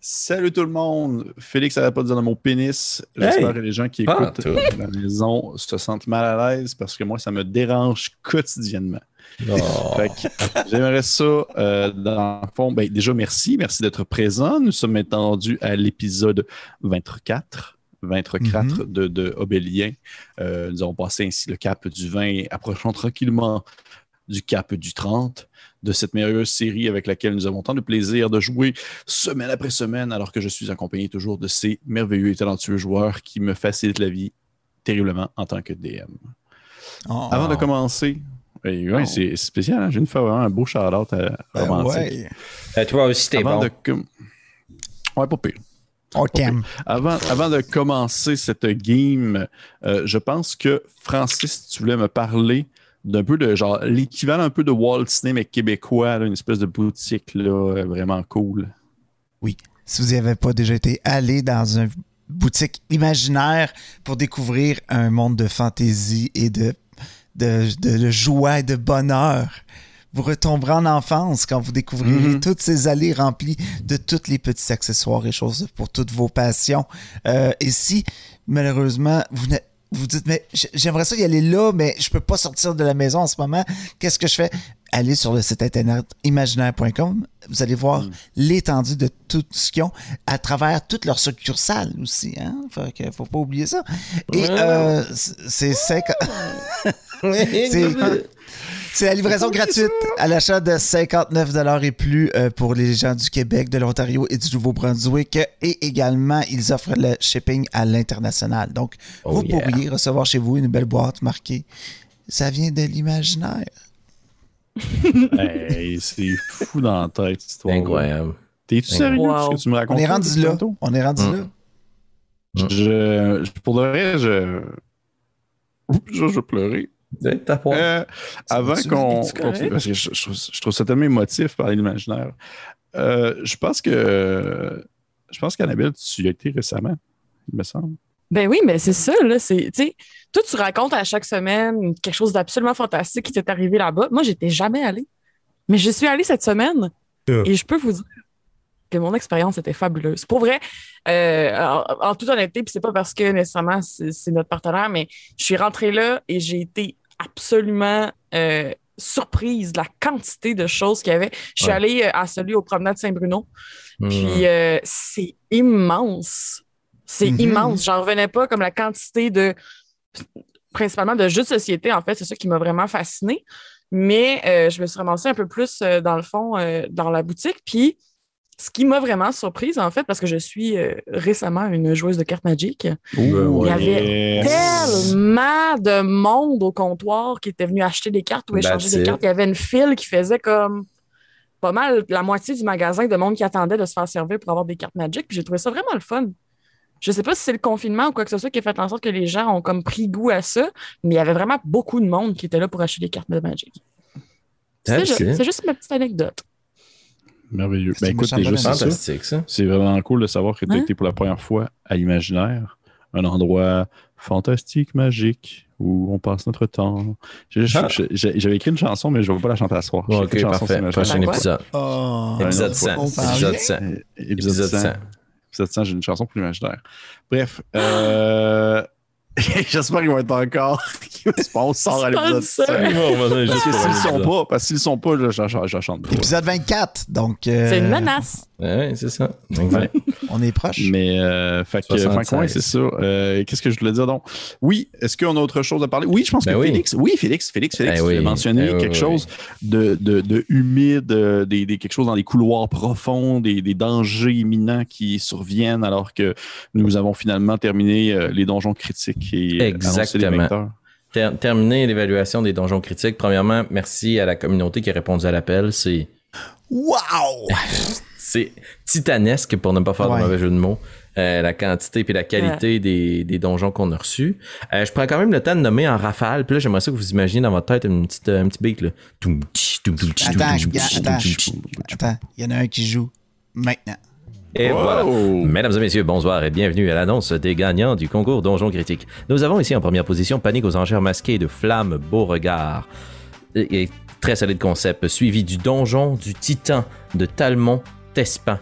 Salut tout le monde! Félix n'arrête pas de dire le mot pénis. J'espère que les gens qui écoutent à la maison se sentent mal à l'aise parce que moi, ça me dérange quotidiennement. Oh. J'aimerais ça, euh, dans le fond, ben, déjà merci, merci d'être présent. Nous sommes étendus à l'épisode 24. 24 de, de Obélien. Euh, nous avons passé ainsi le cap du 20, approchant tranquillement du cap du 30 de cette merveilleuse série avec laquelle nous avons tant de plaisir de jouer semaine après semaine, alors que je suis accompagné toujours de ces merveilleux et talentueux joueurs qui me facilitent la vie terriblement en tant que DM. Oh. Avant de commencer, oui, ouais, c'est spécial, hein? j'ai une fois vraiment un beau shout-out à Ben romantique. ouais. Euh, toi aussi, t'es bon. de com- Ouais, pas pire. On t'aime. Avant, avant de commencer cette game, euh, je pense que Francis, tu voulais me parler d'un peu de genre l'équivalent un peu de Walt Disney mais québécois, là, une espèce de boutique là, vraiment cool. Si vous n'y avez pas déjà été allé dans une boutique imaginaire pour découvrir un monde de fantaisie et de, de, de- de joie et de bonheur, vous retomberez en enfance quand vous découvrirez Mhm. toutes ces allées remplies de tous les petits accessoires et choses pour toutes vos passions. Euh, et si, malheureusement, vous n'êtes vous dites, mais j'aimerais ça y aller là, mais je peux pas sortir de la maison en ce moment. Qu'est-ce que je fais? Allez sur le site internet imaginaire.com. Vous allez voir l'étendue de tout ce qu'ils ont à travers toutes leurs succursales aussi. Hein? Fait que faut pas oublier ça. Et euh, c'est c'est c'est- la livraison gratuite à l'achat de 59 et plus euh, pour les gens du Québec, de l'Ontario et du Nouveau-Brunswick. Et également, ils offrent le shipping à l'international. Donc, Oh vous yeah. pourriez recevoir chez vous une belle boîte marquée. Ça vient de l'imaginaire. Hey, c'est fou dans la tête, cette histoire. Incroyable. T'es-tu sérieux? Wow. ce que tu me racontes On est rendu là. On est rendu Mm. là. Je, je- pour de vrai, je. Oups, je, je vais pleurer. T'as pas. Euh, avant qu'on continue, parce que je, je trouve, je trouve ça tellement émotif parler de l'imaginaire. Euh, je pense que je pense qu'Annabelle, tu y as été récemment, il me semble. Ben oui, mais c'est ça, là. C'est, tu sais, toi, tu racontes à chaque semaine quelque chose d'absolument fantastique qui t'est arrivé là-bas. Moi, j'étais jamais allée. Mais je suis allée cette semaine. Yeah. Et je peux vous dire que mon expérience était fabuleuse. Pour vrai, euh, en, en toute honnêteté, puis c'est pas parce que nécessairement c'est, c'est notre partenaire, mais je suis rentrée là et j'ai été absolument euh, surprise de la quantité de choses qu'il y avait. Je suis Ouais. allée euh, à celui au promenade Saint-Bruno. Puis euh, c'est immense. C'est Mhm. immense. J'en revenais pas comme la quantité de. Principalement de jeux de société, en fait. C'est ça qui m'a vraiment fasciné. Mais euh, je me suis ramassée un peu plus, dans le fond, dans la boutique. Puis ce qui m'a vraiment surprise, en fait, parce que je suis euh, récemment une joueuse de cartes Magic, il y avait tellement de monde au comptoir qui était venu acheter des cartes ou échanger des cartes. Il y avait une file qui faisait comme pas mal la moitié du magasin de monde qui attendait de se faire servir pour avoir des cartes Magic. Puis j'ai trouvé ça vraiment le fun. Je sais pas si c'est le confinement ou quoi que ce soit qui a fait en sorte que les gens ont comme pris goût à ça, mais il y avait vraiment beaucoup de monde qui était là pour acheter des cartes de Magic. C'est juste ma petite anecdote. Merveilleux. C'est Ben écoute, c'est ça. Fantastique, ça. C'est vraiment cool de savoir que tu as Hein? été pour la première fois à l'imaginaire, un endroit fantastique, magique, où on passe notre temps. Ah. J'avais écrit une chanson, mais je ne vais pas la chanter à soir. J'ai Ok, une chanson parfait. Prochain épisode. Oh. Épisode non, 100. on parle Épisode bien. 100. Euh, Épisode Épisode 100. 100. Épisode 100, j'ai une chanson pour l'imaginaire. Bref, euh... j'espère qu'ils vont être encore. On sort à l'épisode 100. Sponsor. Parce que s'ils sont pas, parce qu'ils sont pas, je, chante pas. Épisode 24. Donc, euh, C'est une menace. Ouais, c'est ça. Ouais. on est proche. Mais, euh, fait que, 76. fait que, ouais, c'est ça. Euh, Qu'est-ce que je voulais dire donc? Oui, est-ce qu'on a autre chose à parler? Oui, je pense Ben que oui. Félix, oui, Félix, Félix, Félix, Eh tu oui. as mentionné Eh oui, quelque oui, chose de, de, de humide, des, des- quelque chose dans les couloirs profonds, des, des dangers imminents qui surviennent alors que nous avons finalement terminé les donjons critiques euh, les. Ter- terminer l'évaluation des donjons critiques. Premièrement, merci à la communauté qui a répondu à l'appel. C'est Wow! c'est titanesque pour ne pas faire Ouais. de mauvais jeu de mots. euh, la quantité et la qualité des, des donjons qu'on a reçus. Euh, je prends quand même le temps de nommer en rafale. Puis là, j'aimerais ça que vous imaginez dans votre tête une petite, un petit beat. Là. Attends, il y en a un qui joue maintenant. Et Wow! voilà. Mesdames et messieurs, bonsoir et bienvenue à l'annonce des gagnants du concours Donjon Critique. Nous avons ici en première position Panique aux enchères masquées de Flamme Beauregard. Et, et très solide concept, suivi du Donjon du Titan de Talmont Tespan.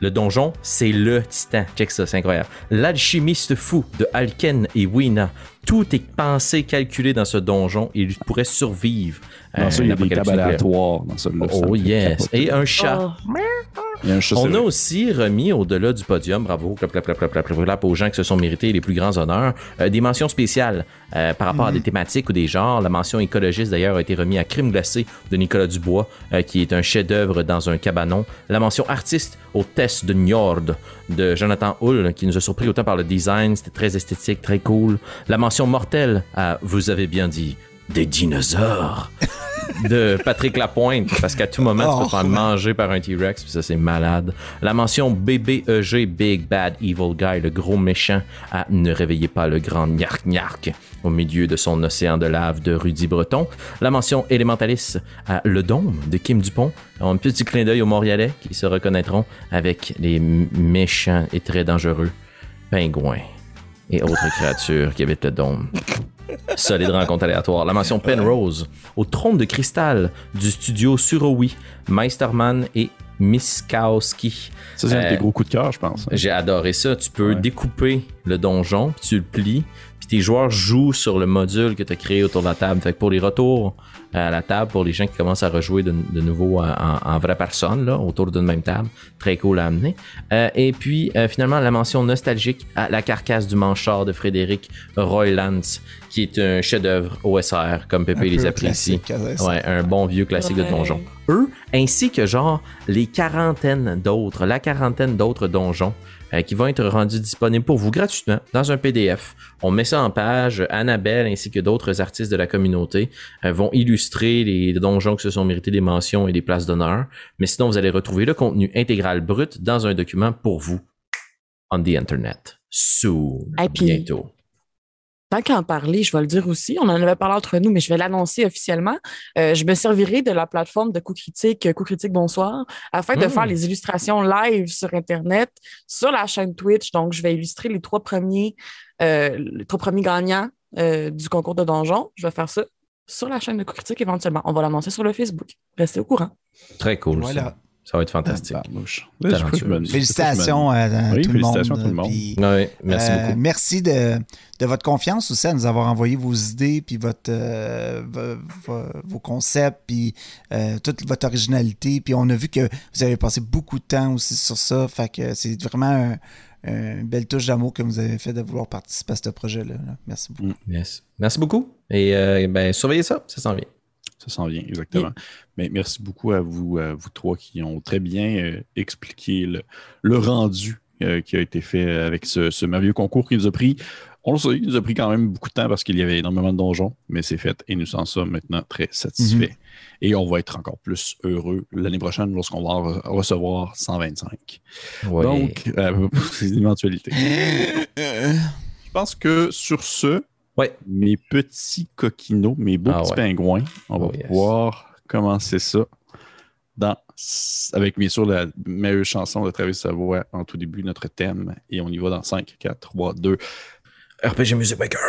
Le donjon, c'est le titan. Check ça, c'est incroyable. L'alchimiste fou de Alken et Wina. Tout est pensé, calculé dans ce donjon. Il pourrait survivre. Dans ça, il y a des dans ça Oh yes. Et un chat. Oh. On a aussi remis au-delà du podium, bravo, clap, clap, clap, clap, clap, clap, clap, aux gens qui se sont mérités les plus grands honneurs, euh, des mentions spéciales euh, par rapport à des thématiques ou des genres. La mention écologiste d'ailleurs a été remise à Crime glacé de Nicolas Dubois, euh, qui est un chef-d'œuvre dans un cabanon. La mention artiste au test de Njord de Jonathan Hull, qui nous a surpris autant par le design, c'était très esthétique, très cool. La mention mortelle à, vous avez bien dit, des dinosaures de Patrick Lapointe, parce qu'à tout moment, tu peux Oh, te faire ouais. manger par un T-Rex, puis ça, c'est malade. La mention BBEG, Big Bad Evil Guy, le gros méchant, à Ne réveillez pas le grand Nyark Nyark au milieu de son océan de lave de Rudy Breton. La mention Élémentalis à Le Dôme de Kim Dupont. Un petit clin d'œil aux Montréalais qui se reconnaîtront avec les méchants et très dangereux pingouins et autres créatures qui habitent le dôme. Solide rencontre aléatoire. La mention Penrose au trône de cristal du studio Surowi, Meisterman et Miskowski. Ça, c'est un de Euh, gros coups de cœur, je pense. J'ai adoré ça. Tu peux Ouais. découper le donjon, puis tu le plies, tes joueurs jouent sur le module que tu as créé autour de la table. Fait que pour les retours à la table, pour les gens qui commencent à rejouer de, de nouveau en, en vraie personne, là, autour d'une même table, très cool à amener. Euh, et puis, euh, finalement, la mention nostalgique à la carcasse du manchard de Frédéric Roylands, qui est un chef-d'œuvre OSR, comme Pépé Un les apprécie. Ouais, un bon vieux classique de donjon. Eux, ainsi que genre les quarantaines d'autres, la quarantaine d'autres donjons euh, qui vont être rendus disponibles pour vous gratuitement dans un PDF. On met ça en page. Annabelle ainsi que d'autres artistes de la communauté euh, vont illustrer les donjons qui se sont mérités des mentions et des places d'honneur. Mais sinon, vous allez retrouver le contenu intégral brut dans un document pour vous on the internet. Soon. Bientôt. Tant qu'à en parler, je vais le dire aussi. On en avait parlé entre nous, mais je vais l'annoncer officiellement. Euh, je me servirai de la plateforme de Coup Critique, euh, Coup Critique Bonsoir, afin de faire les illustrations live sur Internet, sur la chaîne Twitch. Donc, je vais illustrer les trois premiers, euh, les trois premiers gagnants euh, du concours de donjon. Je vais faire ça sur la chaîne de Coup Critique éventuellement. On va l'annoncer sur le Facebook. Restez au courant. Très cool. Voilà. Ça. Ça va être fantastique. Ah, je me- Félicitations à, à Oui, tout, le monde, félicitations à tout le monde. puis, Ouais, merci euh, beaucoup. Merci de, de votre confiance aussi à nous avoir envoyé vos idées, puis votre, euh, vo- vo- vos concepts, puis euh, toute votre originalité. Puis on a vu que vous avez passé beaucoup de temps aussi sur ça. Fait que c'est vraiment un- une belle touche d'amour que vous avez fait de vouloir participer à ce projet-là. là. Merci beaucoup. Yes. Merci beaucoup. Et euh, ben, surveillez ça, ça s'en vient. Ça s'en vient, exactement. Mais merci beaucoup à vous, à vous trois qui ont très bien euh, expliqué le, le rendu euh, qui a été fait avec ce, ce merveilleux concours qui nous a pris. On le sait, il nous a pris quand même beaucoup de temps parce qu'il y avait énormément de donjons, mais c'est fait et nous en sommes maintenant très satisfaits. Et on va être encore plus heureux l'année prochaine lorsqu'on va re- recevoir 125. Ouais. Donc, euh, c'est une éventualité. Je pense que sur ce, Ouais. mes petits coquinots, mes beaux Ah petits ouais. pingouins, on va Oh yes. Commencer ça dans, avec bien sûr la meilleure chanson de Travis Savoie en tout début, notre thème. Et on y va dans 5, 4, 3, 2. RPG Music Maker.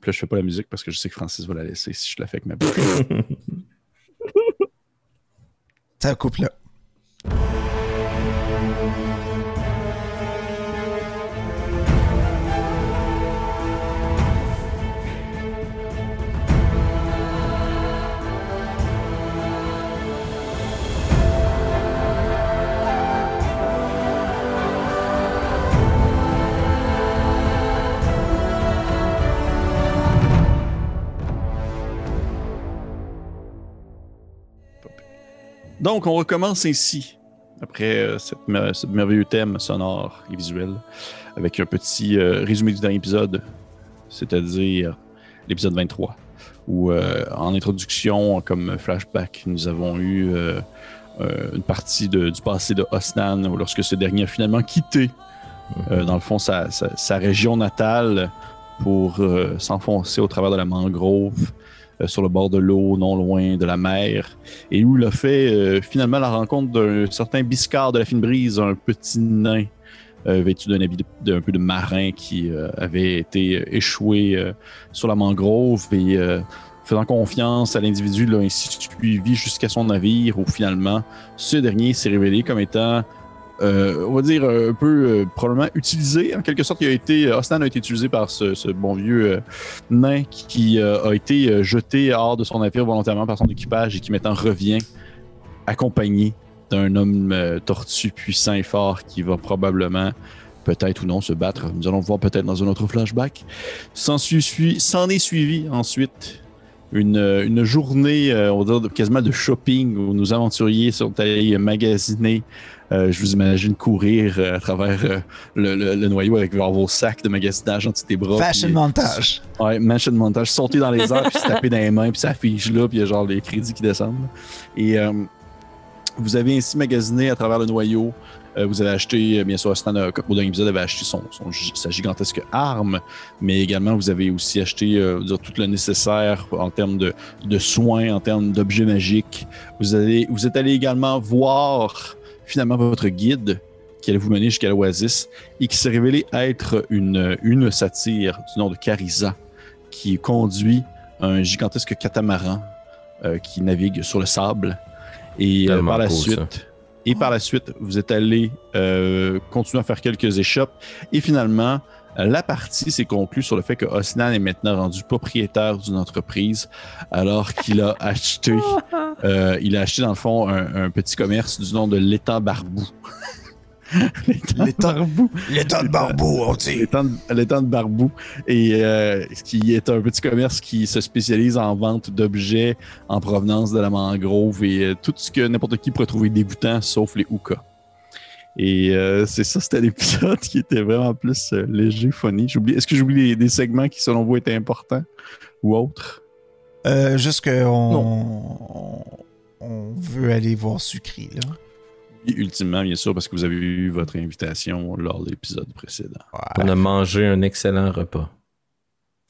Puis là, je fais pas la musique parce que je sais que Francis va la laisser si je la fais avec ma bouche. Ça coupe là. Donc, on recommence ainsi, après euh, cette mer- ce merveilleux thème sonore et visuel, avec un petit euh, résumé du dernier épisode, c'est-à-dire l'épisode 23, où euh, en introduction, comme flashback, nous avons eu une partie de- du passé de Osnan, lorsque ce dernier a finalement quitté, euh, dans le fond, sa, sa- sa région natale pour s'enfoncer au travers de la mangrove, sur le bord de l'eau, non loin de la mer et où il a fait euh, finalement la rencontre d'un certain Biscard de la fine brise, un petit nain euh, vêtu d'un habit d'un peu de marin qui euh, avait été euh, échoué euh, sur la mangrove et euh, faisant confiance à l'individu, l'a ainsi suivi jusqu'à son navire où finalement ce dernier s'est révélé comme étant euh, on va dire, un peu euh, probablement utilisé. En quelque sorte, il a été, Osnan a été utilisé par ce, bon vieux euh, nain qui, euh, a été euh, jeté hors de son navire volontairement par son équipage et qui maintenant revient accompagné d'un homme euh, tortue puissant et fort qui va probablement, peut-être ou non, se battre. Nous allons le voir peut-être dans un autre flashback. S'en est suivi ensuite une, une journée, euh, on va dire, quasiment de shopping où nos aventuriers sont allés magasiner. Euh, je vous imagine courir euh, à travers euh, le, le- le noyau avec genre, vos sacs de magasinage en dessous des bras. Fashion puis- montage. Ouais, mansion montage, sauter dans les airs, puis se taper dans les mains, puis ça affiche là, puis il y a genre les crédits qui descendent. Et vous avez ainsi magasiné à travers le noyau. Euh, vous avez acheté, bien sûr, Stan, euh, au dernier épisode, avait acheté son, sa gigantesque arme, mais également vous avez aussi acheté euh, dire, tout le nécessaire en termes de, de soins, en termes d'objets magiques. Vous, avez, vous êtes allé également voir finalement votre guide qui allait vous mener jusqu'à l'Oasis et qui s'est révélé être une, une satire du nom de Carissa qui conduit un gigantesque catamaran euh, qui navigue sur le sable. Et euh, Tellement par la cool, suite, et par la suite, vous êtes allé euh, continuer à faire quelques échoppes. Et finalement, la partie s'est conclue sur le fait que Osnan est maintenant rendu propriétaire d'une entreprise, alors qu'il a acheté, euh, il a acheté dans le fond un, un petit commerce du nom de l'étang Barbou. l'étang L'étang- Barbou. L'état de barbou, on dit. L'étang de, l'étang de Barbou. Et euh, qui est un petit commerce qui se spécialise en vente d'objets en provenance de la mangrove et euh, tout ce que n'importe qui pourrait trouver dégoûtant, sauf les hookahs. Et euh, c'est ça, c'était l'épisode qui était vraiment plus euh, léger, funny. J'oublie- Est-ce que j'oublie des, des segments qui, selon vous, étaient importants ou autres? Euh, juste qu'on on, on veut aller voir Sucré, là. Et ultimement, bien sûr, parce que vous avez eu votre invitation lors de l'épisode précédent. On a mangé un excellent repas.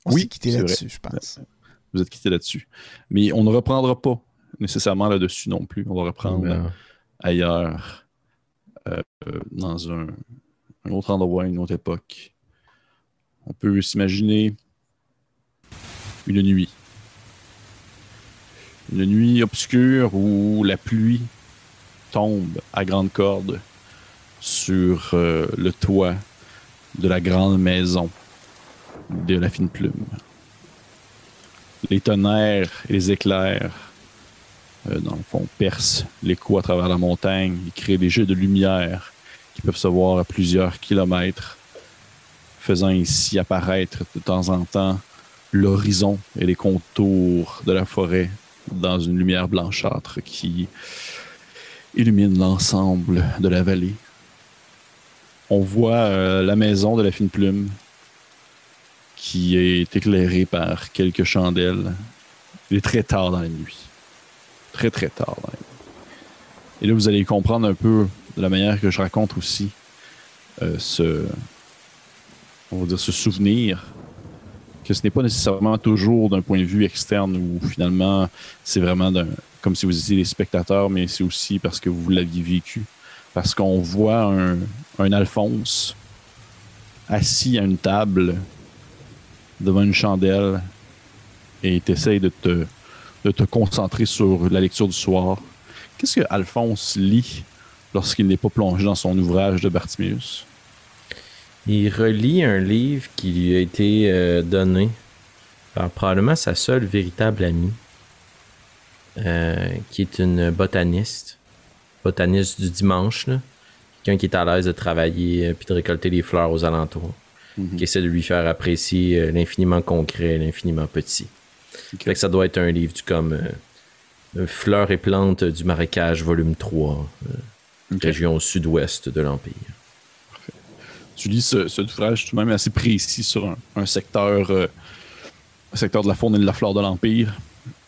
On Oui, s'est quitté là-dessus, je pense. Vous êtes quitté là-dessus. Mais on ne reprendra pas nécessairement là-dessus non plus. On va reprendre ailleurs, euh, dans un, un autre endroit, une autre époque. On peut s'imaginer une nuit. Une nuit obscure où la pluie tombe à grande corde sur euh, le toit de la grande maison de la fine plume. Les tonnerres et les éclairs euh, dans le fond, percent l'écho à travers la montagne. Ils créent des jets de lumière qui peuvent se voir à plusieurs kilomètres, faisant ici apparaître de temps en temps l'horizon et les contours de la forêt dans une lumière blanchâtre qui illumine l'ensemble de la vallée. On voit euh, la maison de la fine plume qui est éclairée par quelques chandelles. Il est très tard dans la nuit très très tard. nuit. Et là, vous allez comprendre un peu de la manière que je raconte aussi euh, ce, on va dire, ce souvenir que ce n'est pas nécessairement toujours d'un point de vue externe où finalement c'est vraiment comme si vous étiez des spectateurs, mais c'est aussi parce que vous l'aviez vécu. Parce qu'on voit un, un Alphonse assis à une table devant une chandelle et t'essayes de te de te concentrer sur la lecture du soir. Qu'est-ce que Alphonse lit lorsqu'il n'est pas plongé dans son ouvrage de Bartimius? Il relit un livre qui lui a été euh, donné par probablement sa seule véritable amie, euh, qui est une botaniste, botaniste du dimanche, quelqu'un qui est à l'aise de travailler euh, puis de récolter les fleurs aux alentours, qui essaie de lui faire apprécier euh, l'infiniment concret, l'infiniment petit. Fait que ça doit être un livre du comme euh, euh, Fleurs et plantes du marécage, volume 3, euh, Ok. région sud-ouest de l'Empire. Tu lis ce, cet ouvrage tout de même assez précis sur un, un secteur, euh, un secteur de la faune et de la flore de l'Empire.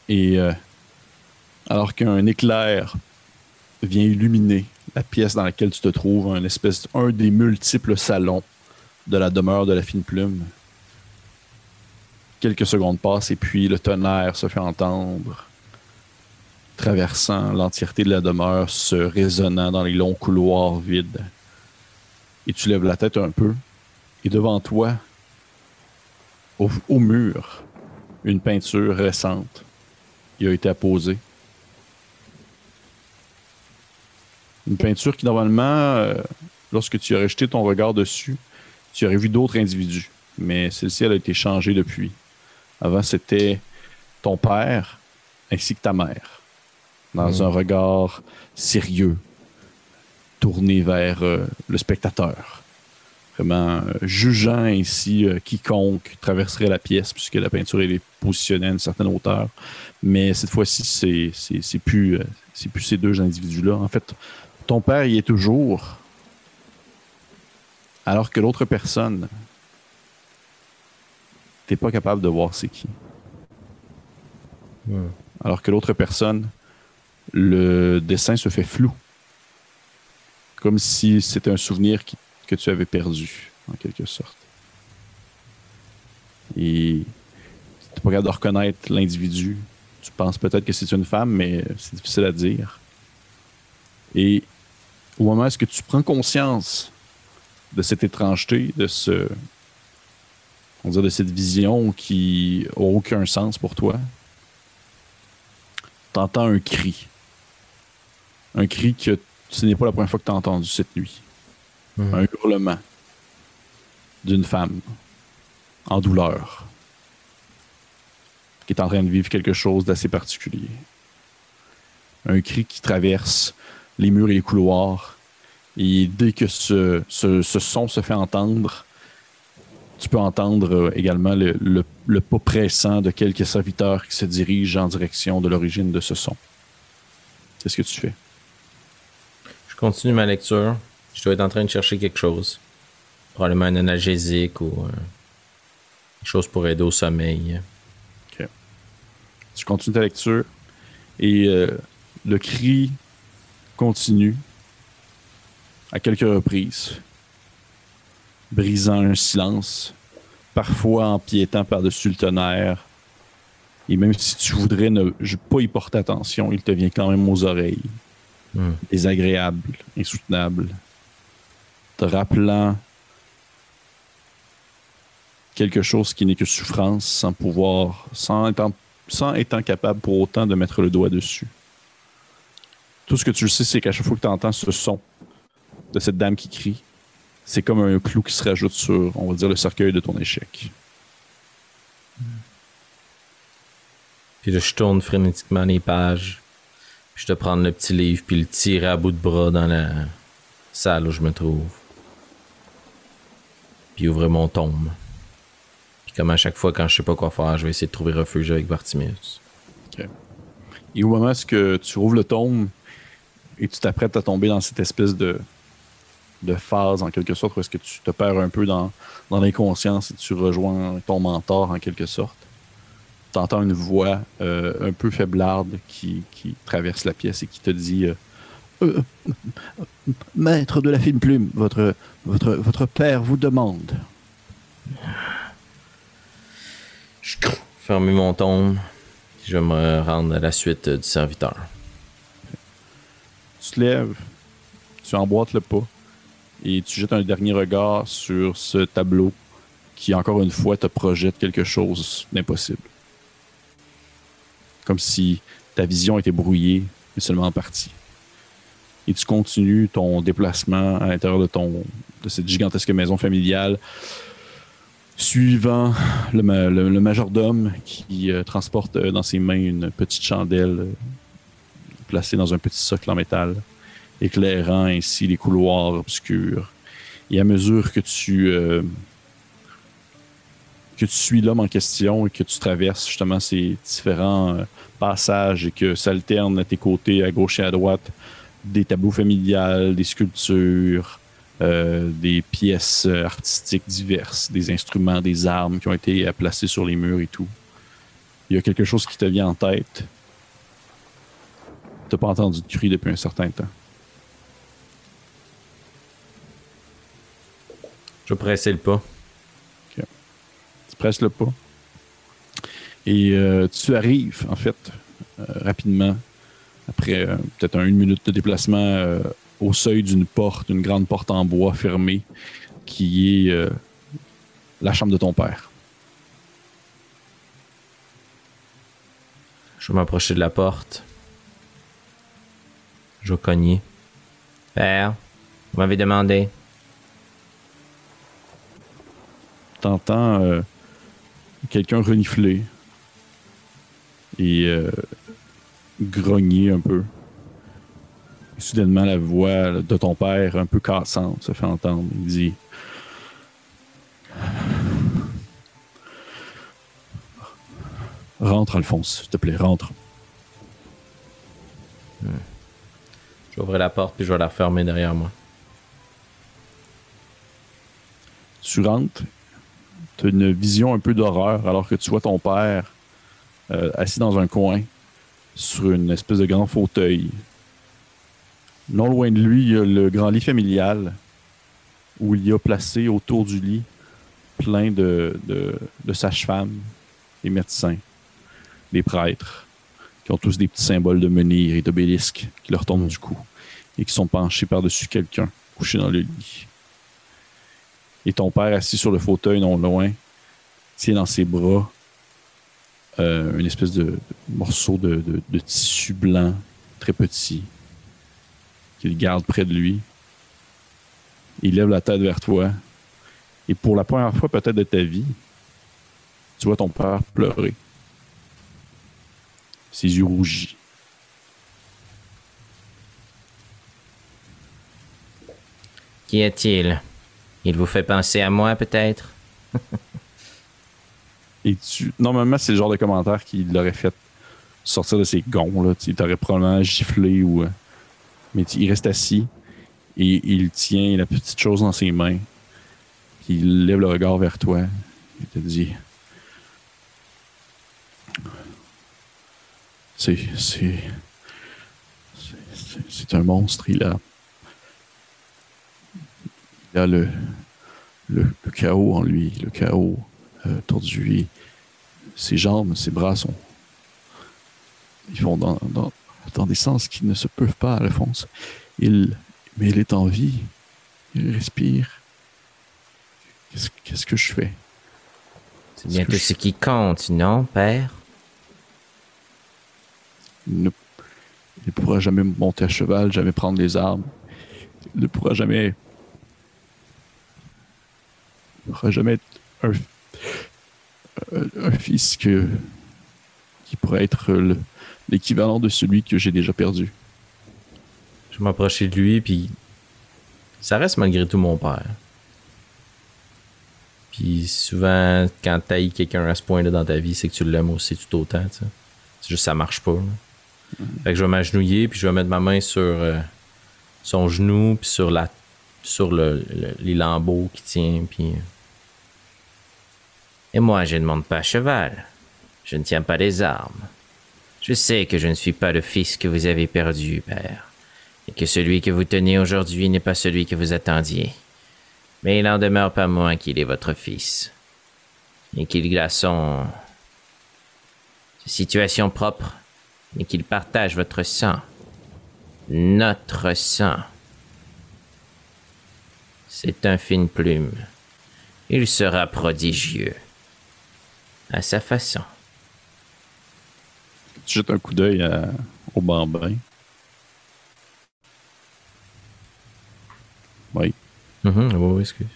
Et alors qu'un éclair vient illuminer la pièce dans laquelle tu te trouves, un espèce, un des multiples salons de la demeure de la fine plume. Quelques secondes passent et puis le tonnerre se fait entendre, traversant l'entièreté de la demeure, se résonnant dans les longs couloirs vides et tu lèves la tête un peu, et devant toi, au, mur, une peinture récente qui a été apposée. Une peinture qui, normalement, euh, lorsque tu aurais jeté ton regard dessus, tu aurais vu d'autres individus. Mais celle-ci, elle a été changée depuis. Avant, c'était ton père ainsi que ta mère. Dans Mhm. un regard sérieux, tourné vers euh, le spectateur. Vraiment euh, jugeant ainsi euh, quiconque traverserait la pièce, puisque la peinture elle est positionnée à une certaine hauteur. Mais cette fois-ci, c'est, c'est, c'est plus, c'est plus ces deux individus-là. En fait, ton père y est toujours, alors que l'autre personne, t'es pas capable de voir c'est qui. Alors que l'autre personne, le dessin se fait flou. Comme si c'était un souvenir qui- que tu avais perdu, en quelque sorte. Et tu pas capable de reconnaître l'individu. Tu penses peut-être que c'est une femme, mais c'est difficile à dire. Et au moment où est-ce que tu prends conscience de cette étrangeté, de ce. On de cette vision qui n'a aucun sens pour toi, t'entends un cri. Un cri que ce n'est pas la première fois que tu as entendu cette nuit. Mhm. Un hurlement d'une femme en douleur qui est en train de vivre quelque chose d'assez particulier. Un cri qui traverse les murs et les couloirs. Et dès que ce, ce- ce son se fait entendre, tu peux entendre euh, également le, le- le pas pressant de quelques serviteurs qui se dirigent en direction de l'origine de ce son. Qu'est-ce que tu fais? Je continue ma lecture. Je dois être en train de chercher quelque chose. Probablement un analgésique ou euh, quelque chose pour aider au sommeil. Tu continues ta lecture et euh, le cri continue à quelques reprises, brisant un silence, parfois empiétant par-dessus le tonnerre. Et même si tu voudrais ne pas y porter attention, il te vient quand même aux oreilles. Hmm. Désagréable, insoutenable, te rappelant quelque chose qui n'est que souffrance sans pouvoir, sans étant, sans étant capable pour autant de mettre le doigt dessus. Tout ce que tu sais, c'est qu'à chaque fois que tu entends ce son de cette dame qui crie, c'est comme un clou qui se rajoute sur, on va dire, le cercueil de ton échec. Puis là, je tourne frénétiquement les pages. Puis je te prendre le petit livre puis le tirer à bout de bras dans la salle où je me trouve. Puis ouvrir mon tome. Puis comme à chaque fois quand je sais pas quoi faire, je vais essayer de trouver refuge avec Bartimius. Et au moment où est-ce que tu rouvres le tome et tu t'apprêtes à tomber dans cette espèce de, de phase, en quelque sorte, où est-ce que tu te perds un peu dans, dans l'inconscience et tu rejoins ton mentor, en quelque sorte, tu entends une voix euh, un peu faiblarde qui, qui traverse la pièce et qui te dit euh, Euh, Maître de la fine plume, votre, votre, votre père vous demande. Je ferme mon. Puis je vais me rendre à la suite du serviteur. Tu te lèves, tu emboîtes le pas et tu jettes un dernier regard sur ce tableau qui, encore une fois, te projette quelque chose d'impossible. Comme si ta vision était brouillée, mais seulement en partie. Et tu continues ton déplacement à l'intérieur de, ton, de cette gigantesque maison familiale, suivant le, ma- le- le majordome qui euh, transporte dans ses mains une petite chandelle euh, placée dans un petit socle en métal, éclairant ainsi les couloirs obscurs. Et à mesure que tu euh, que tu suis l'homme en question et que tu traverses justement ces différents euh, passages et que s'alternent à tes côtés, à gauche et à droite, des tableaux familiales, des sculptures, euh, des pièces euh, artistiques diverses, des instruments, des armes qui ont été euh, placées sur les murs et tout. Il y a quelque chose qui te vient en tête. T'as pas entendu de cri depuis un certain temps. Je vais presser le pas. Tu presses le pas. Et euh, tu arrives, en fait, euh, rapidement, après euh, peut-être un- une minute de déplacement, au seuil d'une porte, une grande porte en bois fermée, qui est la chambre de ton père. Je vais m'approcher de la porte. Je vais cogner. Père, vous m'avez demandé. T'entends euh, quelqu'un renifler et euh, grogner un peu. Et soudainement, la voix de ton père, un peu cassante, se fait entendre. Il dit Rentre, Alphonse, s'il te plaît, rentre. J'ouvre la porte puis je vais la refermer derrière moi. Tu rentres, tu as une vision un peu d'horreur alors que tu vois ton père euh, assis dans un coin sur une espèce de grand fauteuil. Non loin de lui, il y a le grand lit familial où il y a placé autour du lit plein de, de, de sages-femmes, des médecins, des prêtres, qui ont tous des petits symboles de menhir et d'obélisques qui leur tombent du cou et qui sont penchés par-dessus quelqu'un couché dans le lit. Et ton père, assis sur le fauteuil non loin, tient dans ses bras euh, une espèce de, morceau de, tissu blanc très petit qu'il garde près de lui. Il lève la tête vers toi. Et pour la première fois peut-être de ta vie, tu vois ton père pleurer. Ses yeux rougis. Qui est-il? Il vous fait penser à moi, peut-être? Et tu. Normalement, c'est le genre de commentaire qui l'aurait fait sortir de ses gonds. Là. Tu t'aurais probablement giflé ou. euh, Mais il reste assis et il tient la petite chose dans ses mains. Il lève le regard vers toi. Il te dit. C'est- c'est- C'est un monstre. Il a. Il a le. Le, le chaos en lui. Le chaos euh, tordu. Ses jambes, ses bras sont. Ils vont dans, dans, dans des sens qui ne se peuvent pas, Alphonse. Il, mais il est en vie. Il respire. Qu'est-ce qu'est-ce que je fais? C'est bien que tout je- ce qui compte, non, père? Il ne, il ne pourra jamais monter à cheval, jamais prendre les armes. Il ne pourra jamais. Ne pourra jamais être un, un- fils que, qui pourrait être le- l'équivalent de celui que j'ai déjà perdu. Je m'approchais de lui, puis ça reste malgré tout mon père. Puis souvent, quand t'haïs quelqu'un à ce point-là dans ta vie, c'est que tu l'aimes aussi tout autant. C'est juste ça marche pas. là. Fait que je vais m'agenouiller, puis je vais mettre ma main sur euh, son genou, puis sur la sur le, le- les lambeaux qui tient, puis... Et moi, je ne monte pas à cheval. Je ne tiens pas les armes. Je sais que je ne suis pas le fils que vous avez perdu, père et que celui que vous tenez aujourd'hui n'est pas celui que vous attendiez. Mais il n'en demeure pas moins qu'il est votre fils, et qu'il a son situation propre, et qu'il partage votre sang, notre sang. C'est un fine plume. Il sera prodigieux, à sa façon. Tu jettes un coup d'œil au bambin. Oui. Mhm, oui, oui, excuse.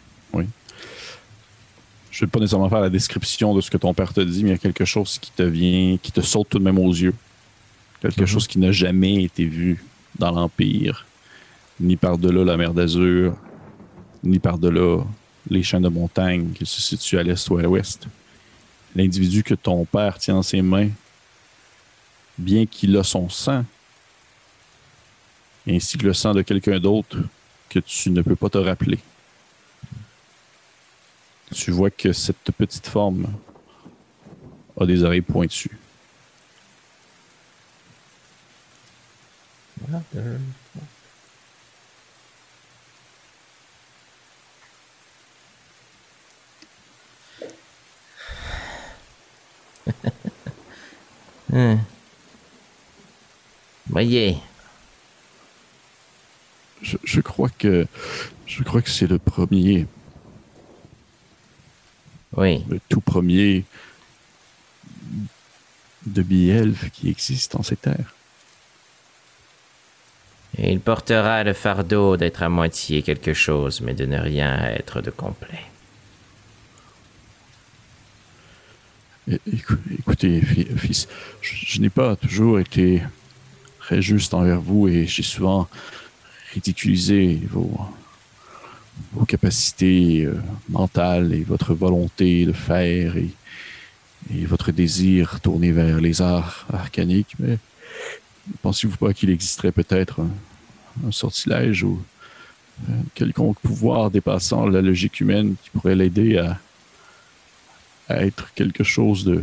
Je ne vais pas nécessairement faire la description de ce que ton père te dit, mais il y a quelque chose qui te vient, qui te saute tout de même aux yeux. Quelque Mhm. chose qui n'a jamais été vu dans l'Empire, ni par-delà la mer d'Azur, ni par-delà les champs de montagne qui se situent à l'est ou à l'ouest. L'individu que ton père tient dans ses mains, bien qu'il a son sang, ainsi que le sang de quelqu'un d'autre que tu ne peux pas te rappeler tu vois que cette petite forme a des oreilles pointues. Hein. Voyez, Je, je crois que je crois que c'est le premier, oui, le tout premier de elfes qui existe en ces terres. Et il portera le fardeau d'être à moitié quelque chose, mais de ne rien être de complet. Écoutez, fi- fils, je, n'ai pas toujours été très juste envers vous et j'ai souvent ridiculisé vos, capacités euh, mentales et votre volonté de faire et, votre désir tourné vers les arts arcaniques. Mais pensez-vous pas qu'il existerait peut-être un, un sortilège ou un quelconque pouvoir dépassant la logique humaine qui pourrait l'aider à à être quelque chose de,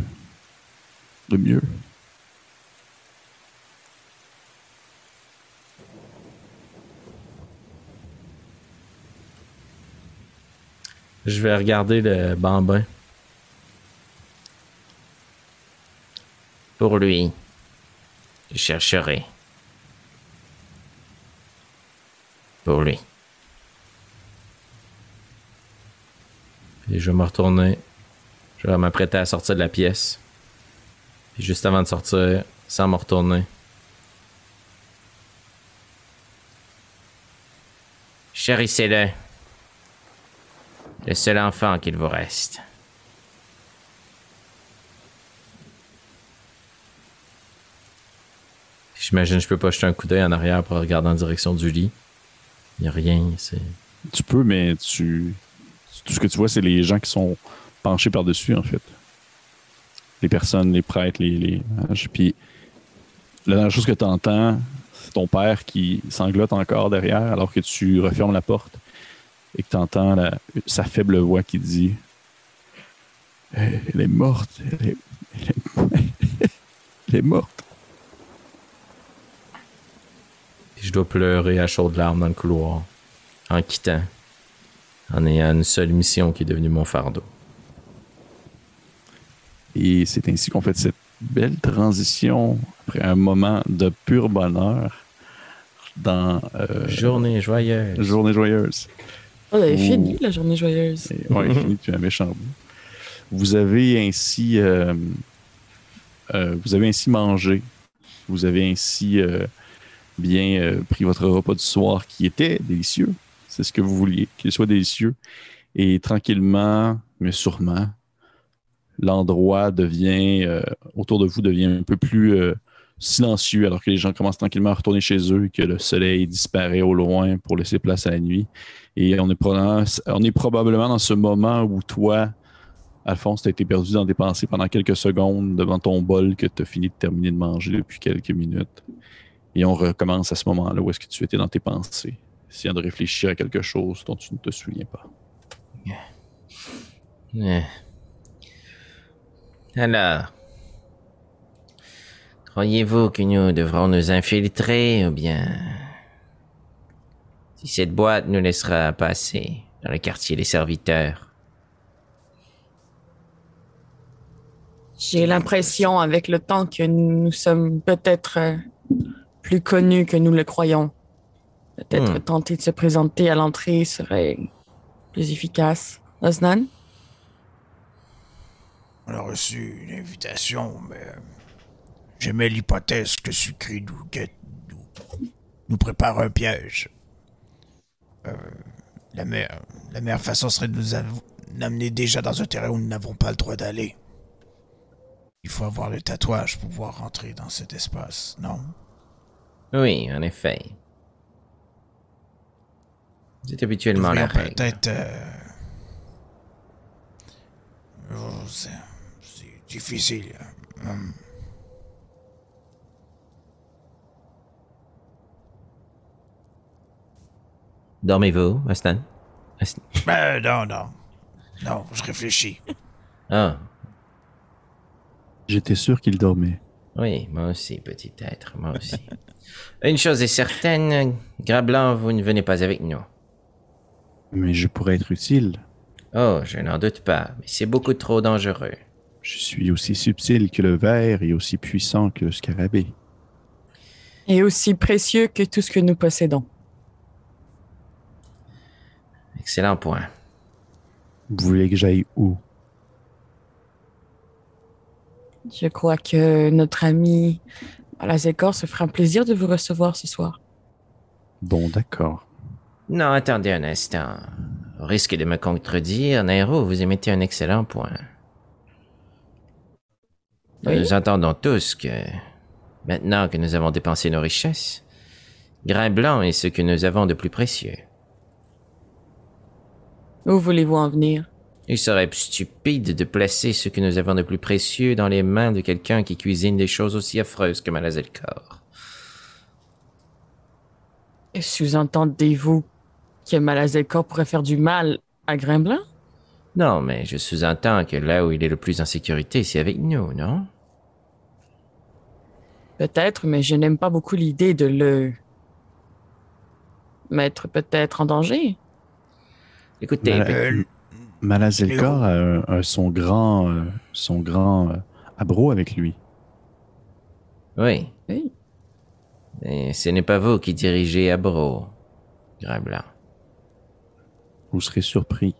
de mieux. Je vais regarder le bambin. Pour lui, je chercherai. Pour lui. Et je vais me retourner. Je vais m'apprêter à sortir de la pièce. Juste avant de sortir, sans me retourner, Chérissez-le. Le seul enfant qu'il vous reste. j'imagine je peux pas jeter un coup d'œil en arrière pour regarder en direction du lit. Il y a rien. Tu peux, mais tu. Tout ce que tu vois, c'est les gens qui sont par-dessus, en fait. Les personnes, les prêtres, les. les mages. Puis, la dernière chose que tu entends, c'est ton père qui sanglote encore derrière alors que tu refermes la porte et que tu entends sa faible voix qui dit Elle elle est morte. Elle est, morte. Je dois pleurer à chaudes larmes dans le couloir, en quittant, en ayant une seule mission qui est devenue mon fardeau. Et c'est ainsi qu'on fait cette belle transition après un moment de pur bonheur dans euh, Journée joyeuse. Journée joyeuse. Oh, avez Ouh. fini la journée joyeuse. Ouais, fini depuis un méchant bout. Vous avez ainsi, euh, euh, vous avez ainsi mangé. Vous avez ainsi euh, bien euh, pris votre repas du soir qui était délicieux. C'est ce que vous vouliez, qu'il soit délicieux. Et tranquillement, mais sûrement, l'endroit devient, euh, autour de vous, devient un peu plus euh, silencieux alors que les gens commencent tranquillement à retourner chez eux et que le soleil disparaît au loin pour laisser place à la nuit. Et on est, probablement, on est probablement dans ce moment où toi, Alphonse, tu as été perdu dans tes pensées pendant quelques secondes devant ton bol que tu as fini de terminer de manger depuis quelques minutes. Et on recommence à ce moment-là où est-ce que tu étais dans tes pensées, essayant de réfléchir à quelque chose dont tu ne te souviens pas. Eh. Alors, croyez-vous que nous devrons nous infiltrer ou bien si cette boîte nous laissera passer dans le quartier des serviteurs? J'ai l'impression, avec le temps, que nous sommes peut-être euh, plus connus que nous le croyons. Peut-être Hmm. tenter de se présenter à l'entrée serait plus efficace. Osnan? On a reçu une invitation, mais j'aimais l'hypothèse que Sucré nous, guette- nous, nous prépare un piège. Euh, la, meilleure, la meilleure façon serait de nous amener déjà dans un terrain où nous n'avons pas le droit d'aller. Il faut avoir le tatouage pour pouvoir rentrer dans cet espace, non? Oui, en effet. C'est habituellement la règle. peut-être. euh, oh, difficile. Hum. Dormez-vous, Aston? Aston- Ben non, non. Non, je réfléchis. Ah, J'étais sûr qu'il dormait. Oui, moi aussi, petit être, moi aussi. Une chose est certaine, Grablan, vous ne venez pas avec nous. Mais je pourrais être utile. Oh, je n'en doute pas, mais c'est beaucoup trop dangereux. Je suis aussi subtil que le verre et aussi puissant que le scarabée. Et aussi précieux que tout ce que nous possédons. Excellent point. Vous voulez que j'aille où? Je crois que notre ami Malazekor se fera un plaisir de vous recevoir ce soir. Bon, d'accord. Non, attendez un instant. Au risque de me contredire, Nairo, vous émettez un excellent point. Oui. Nous entendons tous que, maintenant que nous avons dépensé nos richesses, Grain Blanc est ce que nous avons de plus précieux. Où voulez-vous en venir? Il serait stupide de placer ce que nous avons de plus précieux dans les mains de quelqu'un qui cuisine des choses aussi affreuses que Malazelkor. Et Sous-entendez-vous que Malazelkor pourrait faire du mal à Grimblanc? Non, mais je sous-entends que là où il est le plus en sécurité, c'est avec nous, non? Peut-être, mais je n'aime pas beaucoup l'idée de le mettre peut-être en danger. Écoutez, Mala- Euh, Malazelkor a, son grand, euh, son grand euh, abro avec lui. oui, Oui. mais ce n'est pas vous qui dirigez Abro, Grain Blanc. Vous serez surpris.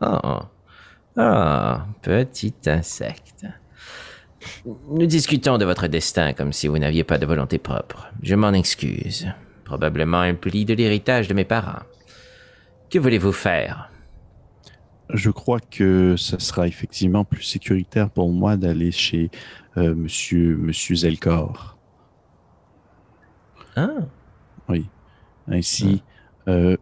Oh. Ah, petit insecte. Nous discutons de votre destin comme si vous n'aviez pas de volonté propre. Je m'en excuse. Probablement un pli de l'héritage de mes parents. Que voulez-vous faire? Je crois que ce sera effectivement plus sécuritaire pour moi d'aller chez euh, Monsieur, Monsieur Zelkor. Ah, Oui. Ainsi, euh,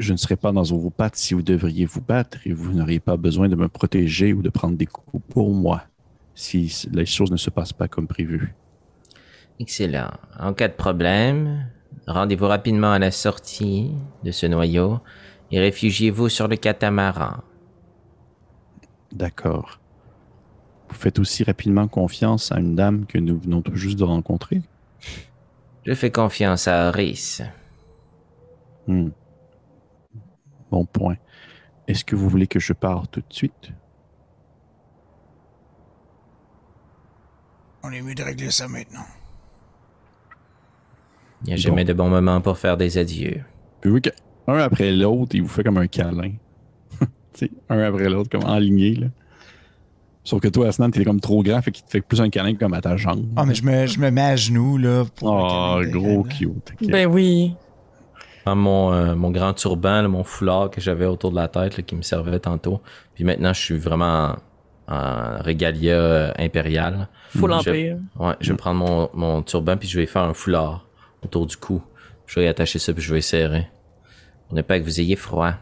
je ne serai pas dans vos pattes si vous devriez vous battre et vous n'auriez pas besoin de me protéger ou de prendre des coups pour moi si les choses ne se passent pas comme prévu. excellent. En cas de problème, rendez-vous rapidement à la sortie de ce noyau et réfugiez-vous sur le catamaran. D'accord. Vous faites aussi rapidement confiance à une dame que nous venons tout juste de rencontrer? Je fais confiance à Horis. Hmm. Bon point. Est-ce que vous voulez que je parte tout de suite? On est mieux de régler ça maintenant. Il n'y a jamais de bon moment pour faire des adieux. Puis oui, un après l'autre, il vous fait comme un câlin. Tu sais, un après l'autre, comme enligné. Là. Sauf que toi, Asnan, t'es comme trop grand, fait qu'il te fait plus un câlin comme à ta jambe. Ah, mais je me, je me mets à genoux, là. Pour Oh, câlin gros Grain cute. Ben oui. Prends mon, euh, mon grand turban, là, mon foulard que j'avais autour de la tête là, qui me servait tantôt. Puis maintenant, je suis vraiment en, en régalia euh, impériale. Full Je- empire. Ouais, je vais prendre mon, mon turban puis je vais faire un foulard autour du cou. Je vais y attacher ça puis je vais serrer. Pour ne pas que vous ayez froid.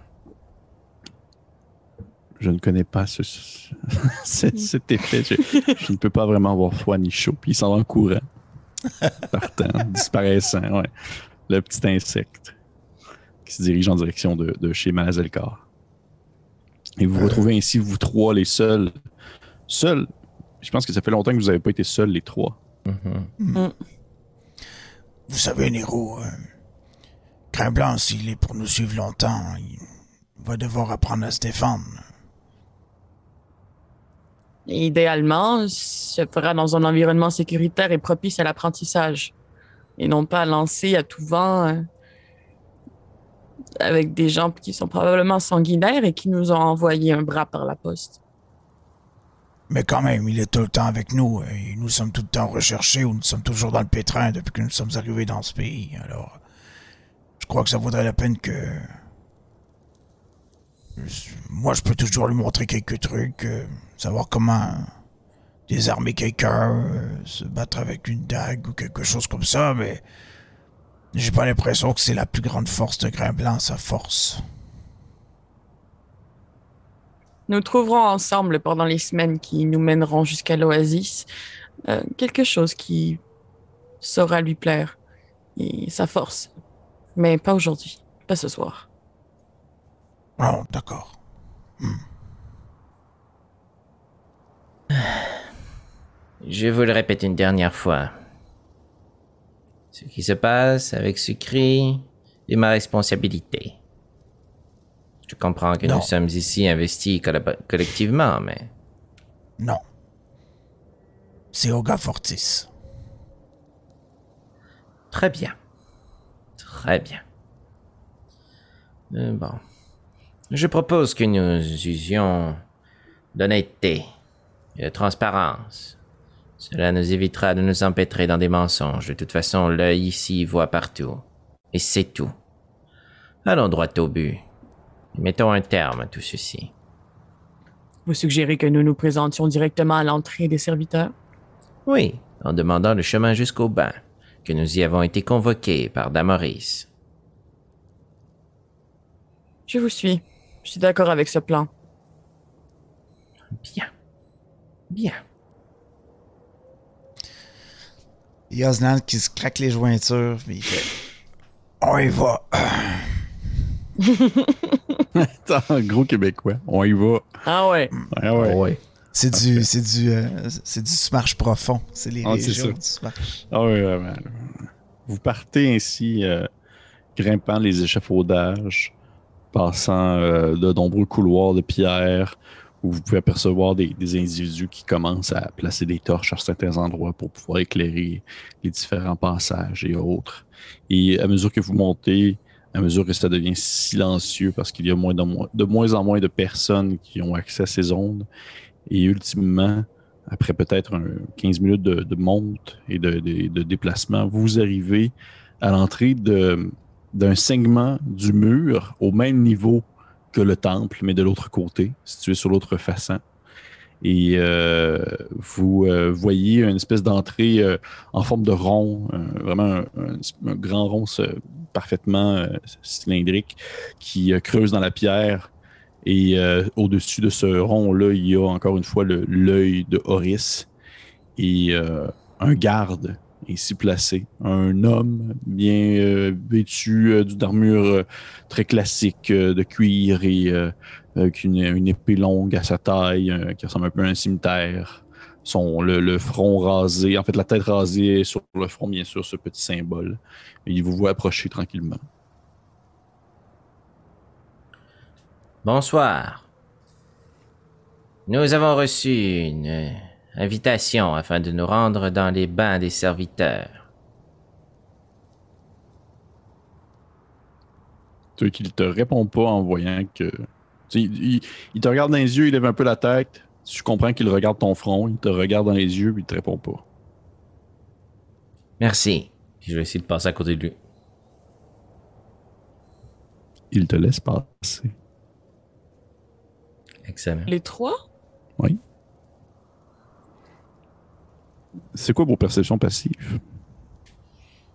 Je ne connais pas ce, ce- cet, cet effet. Je, je ne peux pas vraiment avoir froid ni chaud. Puis il s'en va en courant. Partant, disparaissant, ouais. Le petit insecte qui se dirige en direction de, de chez Malazelkar. Et vous vous retrouvez ainsi, vous trois, les seuls. Seuls. Je pense que ça fait longtemps que vous n'avez pas été seuls, les trois. Mhm. Vous savez, Nero, euh, Grain Blanc, s'il est pour nous suivre longtemps, il va devoir apprendre à se défendre. Idéalement, se fera dans un environnement sécuritaire et propice à l'apprentissage. Et non pas lancé à tout vent euh, avec des gens qui sont probablement sanguinaires et qui nous ont envoyé un bras par la poste. Mais quand même, il est tout le temps avec nous et nous sommes tout le temps recherchés ou nous sommes toujours dans le pétrin depuis que nous sommes arrivés dans ce pays. Alors, je crois que ça vaudrait la peine que... Moi, je peux toujours lui montrer quelques trucs, euh, savoir comment désarmer quelqu'un, euh, se battre avec une dague ou quelque chose comme ça, mais j'ai pas l'impression que c'est la plus grande force de Grain Blanc, sa force. Nous trouverons ensemble pendant les semaines qui nous mèneront jusqu'à l'oasis euh, quelque chose qui saura lui plaire et sa force. Mais pas aujourd'hui, pas ce soir. Oh, d'accord. Je vous le répète une dernière fois. Ce qui se passe avec ce cri est ma responsabilité. Je comprends que Non. nous sommes ici investis collectivement, mais Non. C'est Olga Fortis. très bien. Très bien. Euh, bon. Je propose que nous usions d'honnêteté et de transparence Cela nous évitera de nous empêtrer dans des mensonges. De toute façon, l'œil ici voit partout. Et c'est tout. Allons droit au but. Mettons un terme à tout ceci. Vous suggérez que nous nous présentions directement à l'entrée des serviteurs? Oui, en demandant le chemin jusqu'au bain, que nous y avons été convoqués par Damoris. Je vous suis. Je suis d'accord avec ce plan. Bien. Bien. Il y a qui se claque les jointures, puis il fait On y va. Attends, gros québécois. On y va. Ah ouais. Ouais, ouais. Ouais. C'est du, c'est du, euh, c'est du smash profond. C'est les Ah, régions du smash. Ah oui, vraiment. Vous partez ainsi, euh, grimpant les échafaudages, passant euh, de nombreux couloirs de pierre, où vous pouvez apercevoir des, individus qui commencent à placer des torches à certains endroits pour pouvoir éclairer les différents passages et autres. Et à mesure que vous montez, à mesure que ça devient silencieux, parce qu'il y a moins de, moins- de moins en moins de personnes qui ont accès à ces ondes, et ultimement, après peut-être un 15 minutes de, de monte et de, déplacement, vous arrivez à l'entrée d'un segment du mur au même niveau que le temple, mais de l'autre côté, situé sur l'autre façon. Et euh, vous euh, voyez une espèce d'entrée euh, en forme de rond, vraiment un, grand rond parfaitement cylindrique qui creuse dans la pierre. Et au-dessus de ce rond-là, il y a encore une fois l'œil de Horis et un garde ici placé. Un homme bien euh, vêtu euh, d'une armure euh, très classique euh, de cuir et avec une, épée longue à sa taille qui ressemble un peu à un cimetière. Son, le, front rasé, en fait la tête rasée sur le front, bien sûr, ce petit symbole. Et il vous voit approcher tranquillement. Bonsoir. Nous avons reçu une invitation afin de nous rendre dans les bains des serviteurs. Tu vois qu'il te répond pas en voyant que. Tu sais, il, il- il te regarde dans les yeux, il lève un peu la tête. Tu comprends qu'il regarde ton front, il te regarde dans les yeux, puis il te répond pas. Merci. Puis je vais essayer de passer à côté de lui. Il te laisse passer. Excellent. Les trois? C'est quoi vos perceptions passives?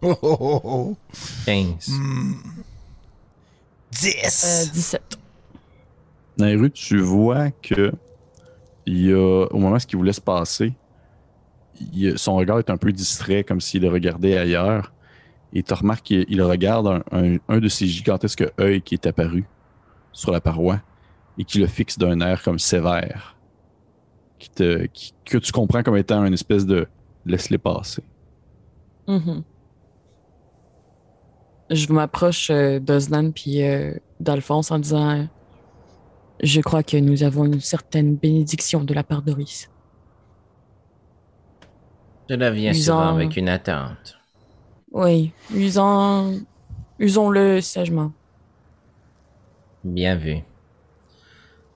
Oh, oh, oh, oh. 15. Hmm. Euh, 10. 17. Dans les rues, tu vois que il y a, au moment où il vous laisse passer, il son regard est un peu distrait, comme s'il le regardait ailleurs. Et tu remarques qu'il il regarde un, un- un de ces gigantesques œils qui est apparu sur la paroi et qui le fixe d'un air comme sévère. Qui te, qui- que tu comprends comme étant une espèce de laisse-les passer. Mhm. Je m'approche euh, d'Oznan puis euh, d'Alphonse en disant euh, Je crois que nous avons une certaine bénédiction de la part d'Oris. Cela vient Usant. souvent avec une attente. Oui, usons, usons-le sagement. Bien vu.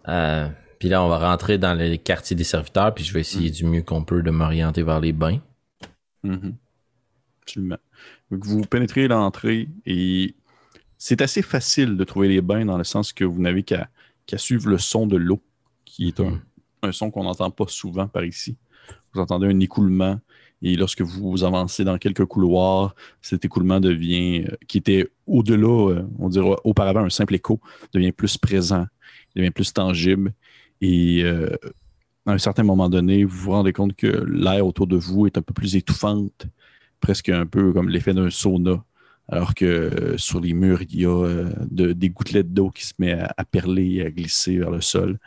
Euh, puis là, on va rentrer dans le quartier des serviteurs, puis je vais essayer du mieux qu'on peut de m'orienter vers les bains. Mhm. Absolument. Donc, vous pénétrez l'entrée et c'est assez facile de trouver les bains dans le sens que vous n'avez qu'à suivre le son de l'eau, qui est un, Mhm. un son qu'on n'entend pas souvent par ici. Vous entendez un écoulement et lorsque vous avancez dans quelques couloirs, cet écoulement devient, euh, qui était au-delà, euh, on dirait auparavant un simple écho, devient plus présent, devient plus tangible et euh, à un certain moment donné, vous vous rendez compte que l'air autour de vous est un peu plus étouffante, presque un peu comme l'effet d'un sauna, alors que euh, sur les murs, il y a euh, de- des gouttelettes d'eau qui se met à, à perler et à glisser vers le sol.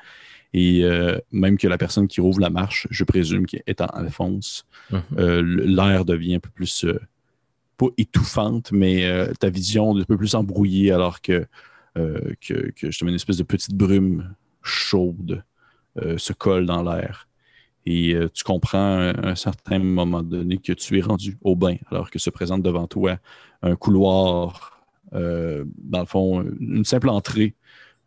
Et euh, même que la personne qui rouvre la marche, je présume qu'elle est en Alphonse, Mhm. l'air devient un peu plus, pas étouffante, mais ta vision est un peu plus embrouillée alors que, que, que justement une espèce de petite brume chaude euh, se colle dans l'air. Et euh, tu comprends à un certain moment donné que tu es rendu au bain, alors que se présente devant toi un couloir, euh, dans le fond, une simple entrée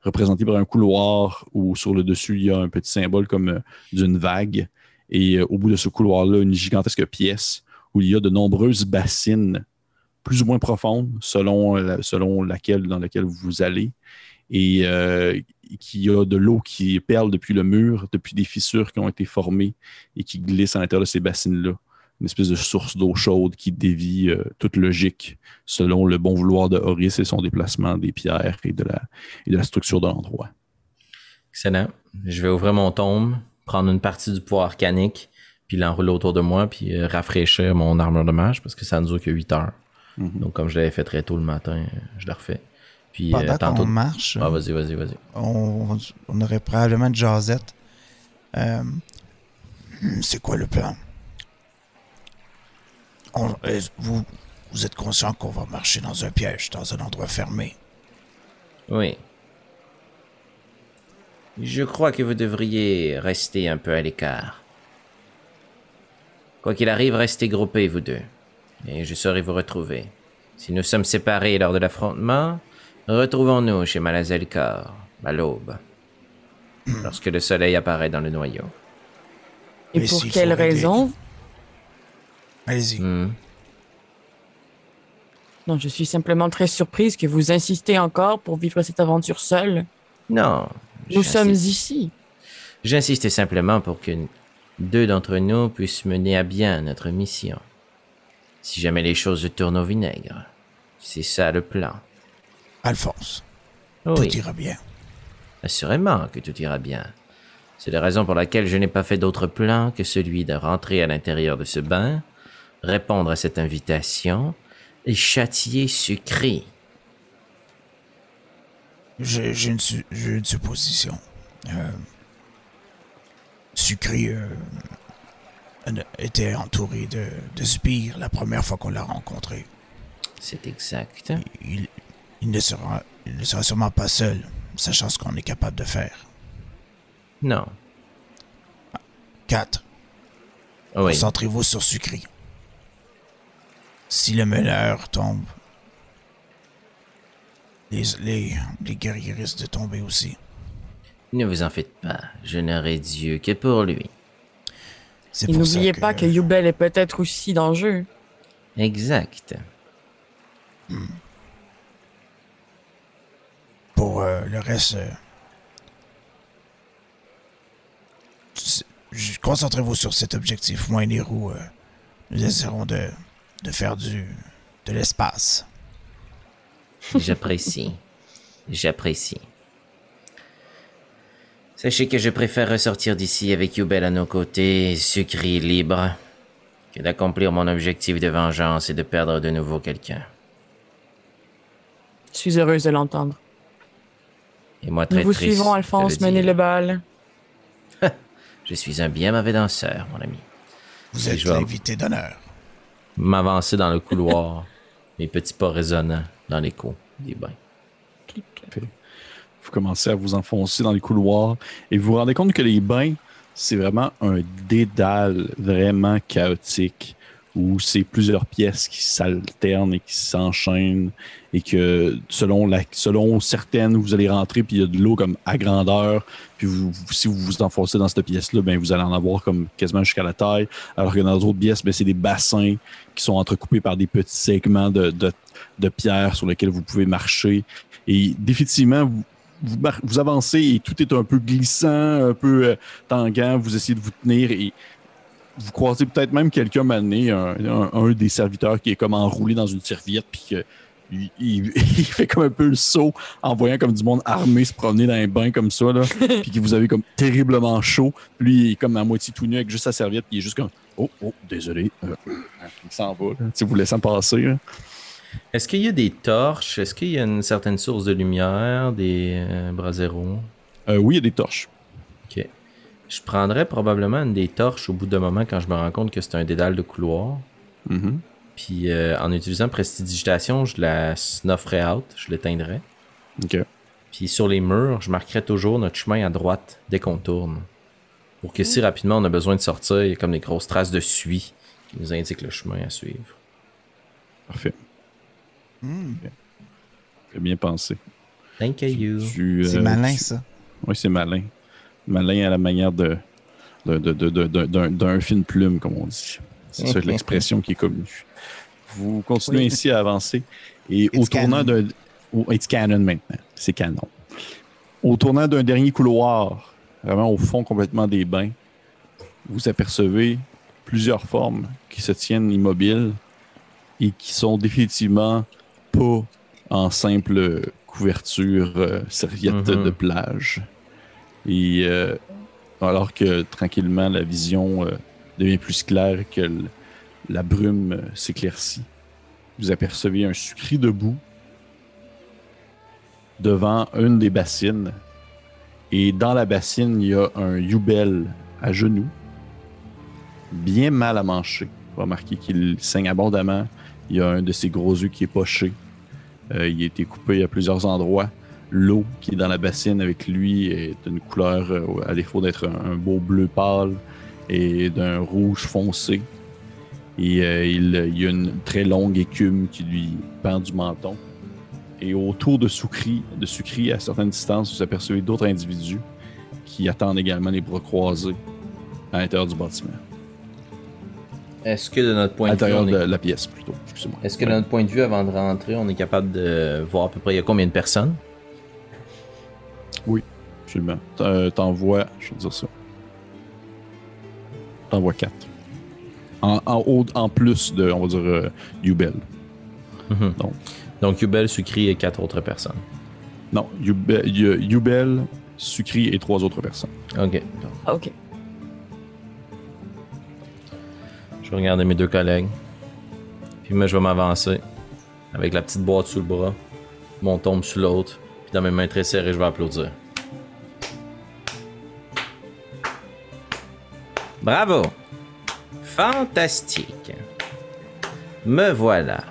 représentée par un couloir où sur le dessus il y a un petit symbole comme d'une vague Et au bout de ce couloir-là, une gigantesque pièce où il y a de nombreuses bassines plus ou moins profondes selon, selon laquelle, dans laquelle vous allez. Et euh, qui a de l'eau qui perle depuis le mur, depuis des fissures qui ont été formées et qui glissent à l'intérieur de ces bassines-là. Une espèce de source d'eau chaude qui dévie euh, toute logique selon le bon vouloir de Horace et son déplacement des pierres et de la, et de la structure de l'endroit. Excellent. Je vais ouvrir mon tome, prendre une partie du poids arcanique, puis l'enrouler autour de moi, puis euh, rafraîchir mon armure de mage, parce que ça ne dure que 8 heures. Mhm. Donc, comme je l'avais fait très tôt le matin, je le refais. Puis, euh, Pendant tantôt. qu'on marche, Ah, vas-y, vas-y, vas-y. on, on aurait probablement de jasette. Euh, c'est quoi le plan? On- est- vous, vous êtes conscient qu'on va marcher dans un piège, dans un endroit fermé. Oui. Je crois que vous devriez rester un peu à l'écart. Quoi qu'il arrive, restez groupés, vous deux. Et je saurai vous retrouver. Si nous sommes séparés lors de l'affrontement, retrouvons-nous chez Malazelkar, à l'aube. Lorsque le soleil apparaît dans le noyau. Et Mais pour quelle raison Allez-y. Hmm. Non, je suis simplement très surprise que vous insistez encore pour vivre cette aventure seule. Non. Nous sommes ici. J'insiste simplement pour que deux d'entre nous puissent mener à bien notre mission. Si jamais les choses tournent au vinaigre. C'est ça le plan. Alphonse, Oui, tout ira bien. assurément que tout ira bien. C'est la raison pour laquelle je n'ai pas fait d'autre plan que celui de rentrer à l'intérieur de ce bain, répondre à cette invitation et châtier Sucri. J'ai une, supposition. Euh, Sucré euh, était entouré de, de sbires la première fois qu'on l'a rencontré. C'est exact. Il, il ne sera, il ne sera sûrement pas seul, sachant ce qu'on est capable de faire. Non. 4. Oui. Concentrez-vous sur Sucré. Si le meneur tombe, les, les, les guerriers risquent de tomber aussi. Ne vous en faites pas. Je n'aurai Dieu que pour lui. Et n'oubliez pas que Yubel est peut-être aussi dans le jeu. Exact. Pour euh, le reste, euh, concentrez-vous sur cet objectif. Moi et les roues, euh, nous essaierons de, de faire du de l'espace. J'apprécie. J'apprécie. Sachez que je préfère ressortir d'ici avec Yubel à nos côtés, sucré libre, que d'accomplir mon objectif de vengeance et de perdre de nouveau quelqu'un. Je suis heureuse de l'entendre. Et moi très Nous vous triste suivons, Alphonse, dire. le bal. Je suis un bien mauvais danseur, mon ami. Vous Et êtes l'invité d'honneur. M'avancer dans le couloir, mes petits pas résonnants dans l'écho des bains. Vous commencez à vous enfoncer dans les couloirs et vous vous rendez compte que les bains, c'est vraiment un dédale vraiment chaotique où c'est plusieurs pièces qui s'alternent et qui s'enchaînent et que selon, la, selon certaines, vous allez rentrer puis il y a de l'eau comme à grandeur. Puis vous, si vous vous enfoncez dans cette pièce-là, ben vous allez en avoir comme quasiment jusqu'à la taille. Alors que dans d'autres pièces, ben c'est des bassins qui sont entrecoupés par des petits segments de, de, de pierre sur lesquels vous pouvez marcher. Et définitivement, vous, vous, avancez et tout est un peu glissant, un peu euh, tangent. Vous essayez de vous tenir et vous croisez peut-être même quelqu'un mané, un, un, un des serviteurs qui est comme enroulé dans une serviette, puis que il, il- il fait comme un peu le saut en voyant comme du monde armé se promener dans un bain comme ça, là, puis que vous avez comme terriblement chaud. Puis lui, il est comme à moitié tout nu avec juste sa serviette, puis il est juste comme Oh, oh, désolé. Euh, il s'en va, là. Tu sais, vous laissant passer. là. Est-ce qu'il y a des torches? Est-ce qu'il y a une certaine source de lumière, des euh, braseros? Euh, oui, il y a des torches. Je prendrais probablement une des torches au bout d'un moment quand je me rends compte que c'est un dédale de couloir. Mhm. Puis euh, en utilisant prestidigitation, je la snufferais out, je l'éteindrais. OK. Puis sur les murs, je marquerais toujours notre chemin à droite dès qu'on tourne. Pour que si rapidement on a besoin de sortir, il y a comme des grosses traces de suie qui nous indiquent le chemin à suivre. Parfait. Hmm, J'ai bien pensé. Thank you. Tu, c'est euh, malin, tu- ça. Oui, c'est malin. Malin à la manière de d'un- de- d'un fine plume, comme on dit. C'est ça l'expression qui est connue. Vous continuez Oui. ainsi à avancer. Et au It's tournant canon. d'un. au- It's canon maintenant. C'est canon. Au tournant d'un dernier couloir, vraiment au fond complètement des bains, vous apercevez plusieurs formes qui se tiennent immobiles et qui sont définitivement pas en simple couverture euh, serviette Mhm. de plage. Et euh, alors que tranquillement la vision euh, devient plus claire que la brume euh, s'éclaircit, vous apercevez un sucri debout devant une des bassines. Et dans la bassine, il y a un Yubel à genoux, bien mal à mancher. Vous remarquez qu'il saigne abondamment. Il y a un de ses gros yeux qui est poché. Il a été coupé à plusieurs endroits. L'eau qui est dans la bassine avec lui est d'une couleur, euh, à défaut d'être un, beau bleu pâle, et d'un rouge foncé. Et euh, il, il y a une très longue écume qui lui pend du menton. Et autour de Sucri, de Sucri, à certaines distances, vous apercevez d'autres individus qui attendent également les bras croisés à l'intérieur du bâtiment. Est-ce que de notre À point de vue, l'intérieur on de est... la pièce, plutôt. Excusez-moi. Est-ce que de notre point de vue, avant de rentrer, on est capable de voir à peu près il y a combien de personnes? Absolument. T'en- T'envoies, je vais te dire ça. T'envoies 4. En, en, haut- en plus de, on va dire, euh, Yubel. Mhm. Donc. Donc, Yubel, Sucri et quatre autres personnes. Non, Yubel, Yu- Yubel, Sucri et trois autres personnes. Ok. OK. Je vais regarder mes deux collègues. Puis moi, je vais m'avancer. Avec la petite boîte sous le bras. Mon tombe sous l'autre. Dans mes mains très serrées, je vais applaudir. Bravo! Fantastique! Me voilà.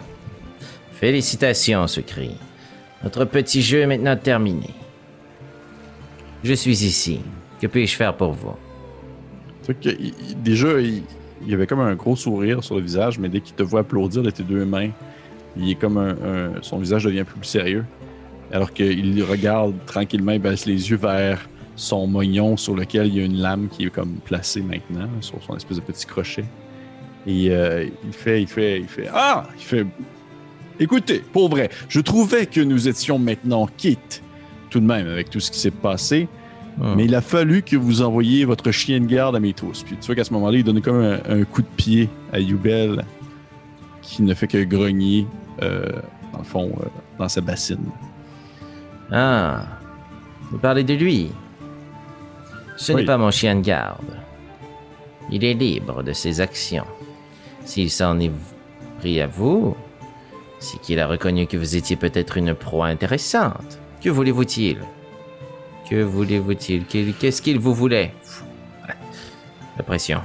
Félicitations, Sucri. Notre petit jeu est maintenant terminé. Je suis ici. Que puis-je faire pour vous? Déjà, il, y avait comme un gros sourire sur le visage, mais dès qu'il te voit applaudir de tes deux mains, il est comme un, son visage devient plus sérieux. Alors qu'il regarde tranquillement, il baisse les yeux vers son moignon sur lequel il y a une lame qui est comme placée maintenant, sur son espèce de petit crochet. Et euh, il fait, il fait, il fait, ah, il fait, écoutez, pour vrai, je trouvais que nous étions maintenant quittes, tout de même, avec tout ce qui s'est passé. Hmm. Mais il a fallu que vous envoyiez votre chien de garde à mes trousses. Puis tu vois qu'à ce moment-là, il donne comme un, un coup de pied à Yubel qui ne fait que grogner, euh, dans le fond, euh, dans sa bassine. Ah, vous parlez de lui. Ce Oui. n'est pas mon chien de garde. Il est libre de ses actions. S'il s'en est pris à vous, c'est qu'il a reconnu que vous étiez peut-être une proie intéressante. Que voulez-vous-il Que voulez-vous-il Qu'il- Qu'est-ce qu'il vous voulait? La pression.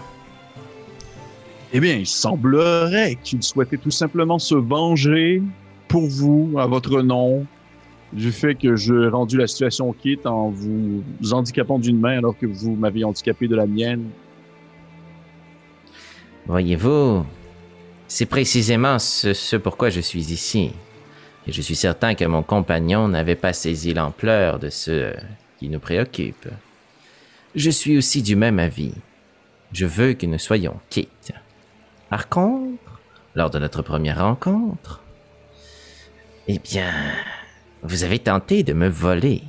Eh bien, il semblerait qu'il souhaitait tout simplement se venger pour vous, à votre nom, du fait que j'ai rendu la situation quitte en vous handicapant d'une main alors que vous m'avez handicapé de la mienne. Voyez-vous, c'est précisément ce, ce pourquoi je suis ici. Et je suis certain que mon compagnon n'avait pas saisi l'ampleur de ce qui nous préoccupe. Je suis aussi du même avis. Je veux que nous soyons quittes. Par contre, lors de notre première rencontre, eh bien, vous avez tenté de me voler.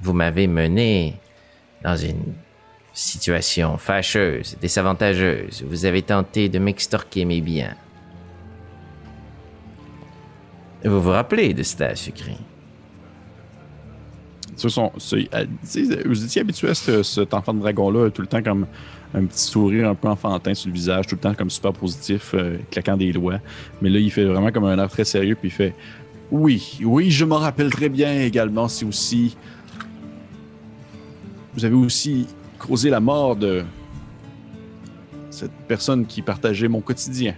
Vous m'avez mené dans une situation fâcheuse, désavantageuse. Vous avez tenté de m'extorquer mes biens. Vous vous rappelez de cela, Sucré? Sont, euh, vous étiez habitué à ce- cet enfant de dragon-là, tout le temps comme un petit sourire un peu enfantin sur le visage, tout le temps comme super positif, euh, claquant des doigts. Mais là, il fait vraiment comme un air très sérieux, puis il fait Oui, oui, je m'en rappelle très bien également. C'est aussi. Vous avez aussi causé la mort de cette personne qui partageait mon quotidien.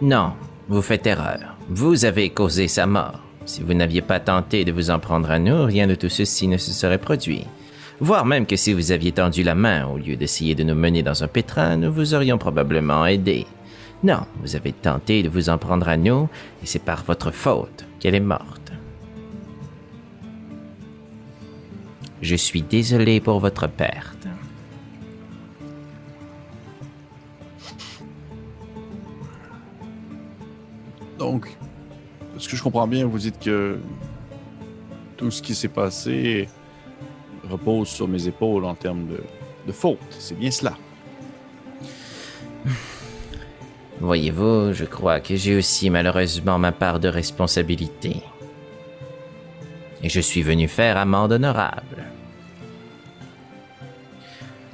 Non, vous faites erreur. Vous avez causé sa mort. Si vous n'aviez pas tenté de vous en prendre à nous, rien de tout ceci ne se serait produit. Voire même que si vous aviez tendu la main au lieu d'essayer de nous mener dans un pétrin, nous vous aurions probablement aidé. Non, vous avez tenté de vous en prendre à nous, et c'est par votre faute qu'elle est morte. Je suis désolé pour votre perte. Donc, ce que je comprends bien, vous dites que tout ce qui s'est passé repose sur mes épaules en termes de, de faute. C'est bien cela. Voyez-vous, je crois que j'ai aussi malheureusement ma part de responsabilité. Et je suis venu faire amende honorable.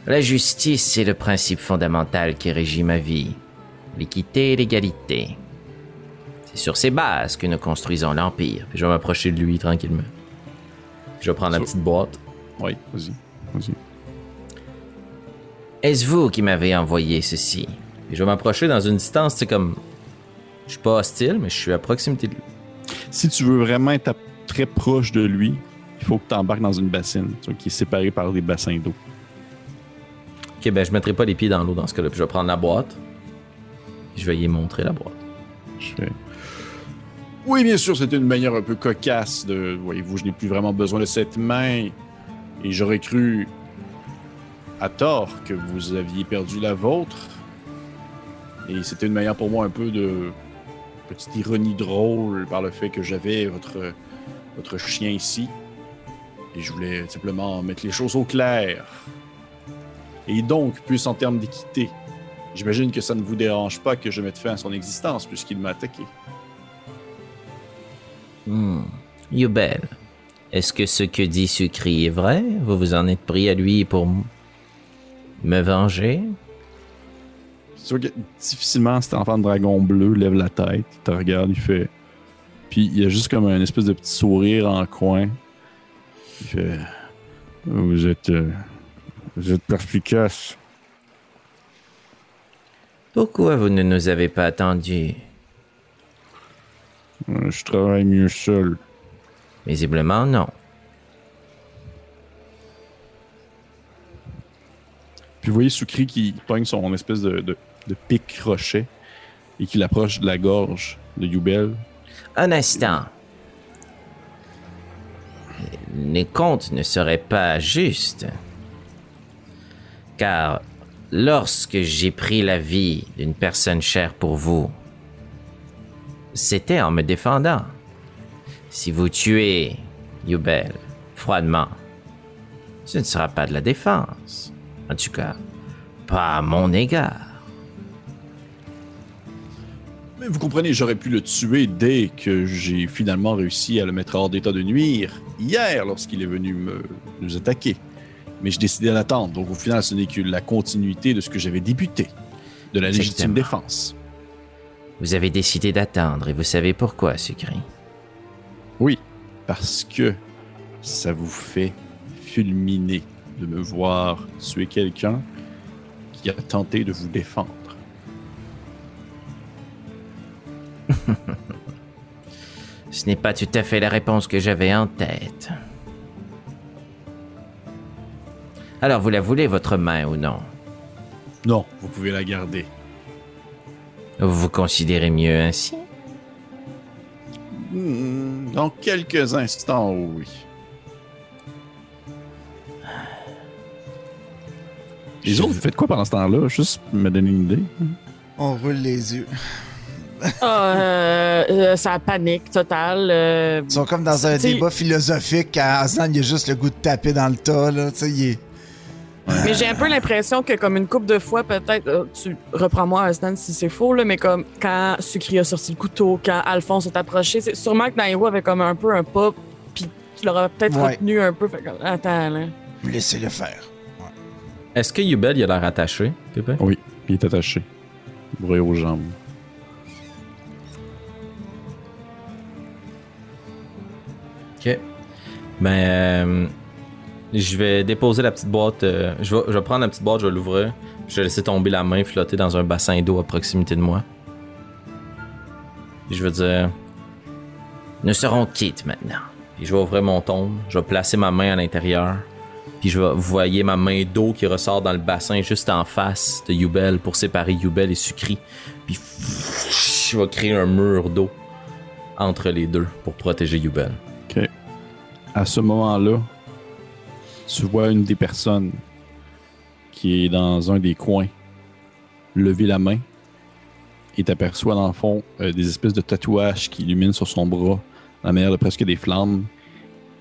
La justice est le principe fondamental qui régit ma vie. L'équité et l'égalité. C'est sur ces bases que nous construisons l'Empire. Puis je vais m'approcher de lui tranquillement. Je vais prendre la petite boîte. Oui, vas-y. Vas-y. Est-ce vous qui m'avez envoyé ceci? Puis je vais m'approcher dans une distance, c'est comme. Je suis pas hostile, mais je suis à proximité de lui. Si tu veux vraiment être très proche de lui, il faut que tu embarques dans une bassine tu vois, qui est séparée par des bassins d'eau. Ok, ben je mettrai pas les pieds dans l'eau dans ce cas-là. Puis je vais prendre la boîte. Je vais y montrer la boîte. Je fais. Oui, bien sûr, c'était une manière un peu cocasse de. Voyez-vous, je n'ai plus vraiment besoin de cette main. Et j'aurais cru, à tort, que vous aviez perdu la vôtre. Et c'était une manière pour moi un peu de. Petite ironie drôle par le fait que j'avais votre, votre chien ici. Et je voulais simplement mettre les choses au clair. Et donc, plus en termes d'équité, J'imagine que ça ne vous dérange pas que je mette fin à son existence puisqu'il m'a attaqué. Hmm. Yubel, est-ce que ce que dit Sucri est vrai? Vous vous en êtes pris à lui pour me venger? Tu vois que difficilement cet enfant de dragon bleu lève la tête, il te regarde, il fait. Puis il y a juste comme un espèce de petit sourire en coin. Il fait. Vous êtes. euh, vous êtes perspicace. Pourquoi vous ne nous avez pas attendus? Euh, Je travaille mieux seul. Visiblement non. Puis vous voyez Soukri qui pogne son espèce de, de, de pic crochet et qui l'approche de la gorge de Yubel. Un instant. Les comptes ne seraient pas justes. Car lorsque j'ai pris la vie d'une personne chère pour vous, c'était en me défendant. Si vous tuez Yubel froidement, ce ne sera pas de la défense. En tout cas, pas à mon égard. Vous comprenez, j'aurais pu le tuer dès que j'ai finalement réussi à le mettre hors d'état de nuire, hier, lorsqu'il est venu me, nous attaquer. Mais j'ai décidé d'attendre, donc au final, ce n'est que la continuité de ce que j'avais débuté, de la légitime Exactement. défense. Vous avez décidé d'attendre et vous savez pourquoi, Sucri. Oui, parce que ça vous fait fulminer de me voir tuer quelqu'un qui a tenté de vous défendre. Ce n'est pas tout à fait la réponse que j'avais en tête. Alors, vous la voulez, votre main, ou non? Non, vous pouvez la garder. Vous vous considérez mieux ainsi? Hmm, Dans quelques instants, oui. Les autres, vous faites quoi pendant ce temps-là? Juste me donner une idée. On roule les yeux. Ah, euh, ça panique totale. euh, Ils sont comme dans un T'sais- débat philosophique. À Aslan, il a juste le goût de taper dans le tas. Là. Tu sais, il est- Mais j'ai un peu l'impression que, comme une couple de fois, peut-être, euh, tu reprends-moi, Aslan, si c'est faux, là, mais comme quand Sucri a sorti le couteau, quand Alphonse est approché, c'est sûrement que Nairo avait comme un peu un pas, puis tu l'aurais peut-être Ouais. retenu un peu. Fait comme, attends, là. Laissez-le faire. Est-ce que Yubel, il a l'air attaché, Pépé? Oui, il est attaché. Bruit aux jambes. Ok. Ben, euh, je vais déposer la petite boîte. euh, je, vais, prendre la petite boîte, je vais l'ouvrir. Je vais laisser tomber la main flotter dans un bassin d'eau à proximité de moi. Je vais dire. Nous serons quittes maintenant. Puis je vais ouvrir mon tombe. Je vais placer ma main à l'intérieur. Puis je vais, vous voyez ma main d'eau qui ressort dans le bassin juste en face de Yubel pour séparer Yubel et Sucri. Puis je vais créer un mur d'eau entre les deux pour protéger Yubel. À ce moment-là, tu vois une des personnes qui est dans un des coins lever la main et t'aperçois dans le fond euh, des espèces de tatouages qui illuminent sur son bras, la manière de presque des flammes.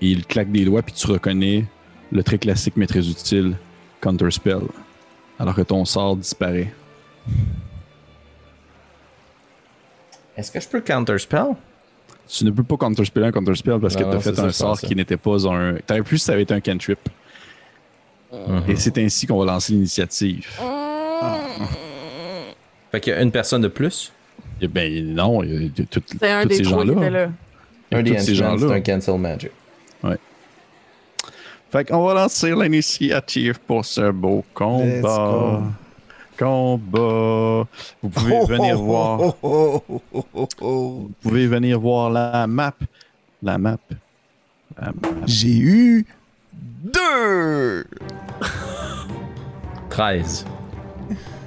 Et il claque des doigts, puis tu reconnais le très classique mais très utile Counterspell. Alors que ton sort disparaît. Est-ce que je peux counterspell? Tu ne peux pas counterspell un counterspell parce que tu as fait un sort qui n'était pas un. T'aurais pu si ça avait été un cantrip. Mhm. Et c'est ainsi qu'on va lancer l'initiative. Fait qu'il y a une personne de plus? Eh ben non, il y a tout- C'est un tous des ces trois qui gens-là. Un des ces gens-là. c'est un cancel magic. Fait qu'on va lancer l'initiative pour ce beau Let's combat. Combat. Vous pouvez venir voir. Oh, oh, oh, oh, oh. Vous pouvez venir voir la map. La map. La map. J'ai eu deux. 13.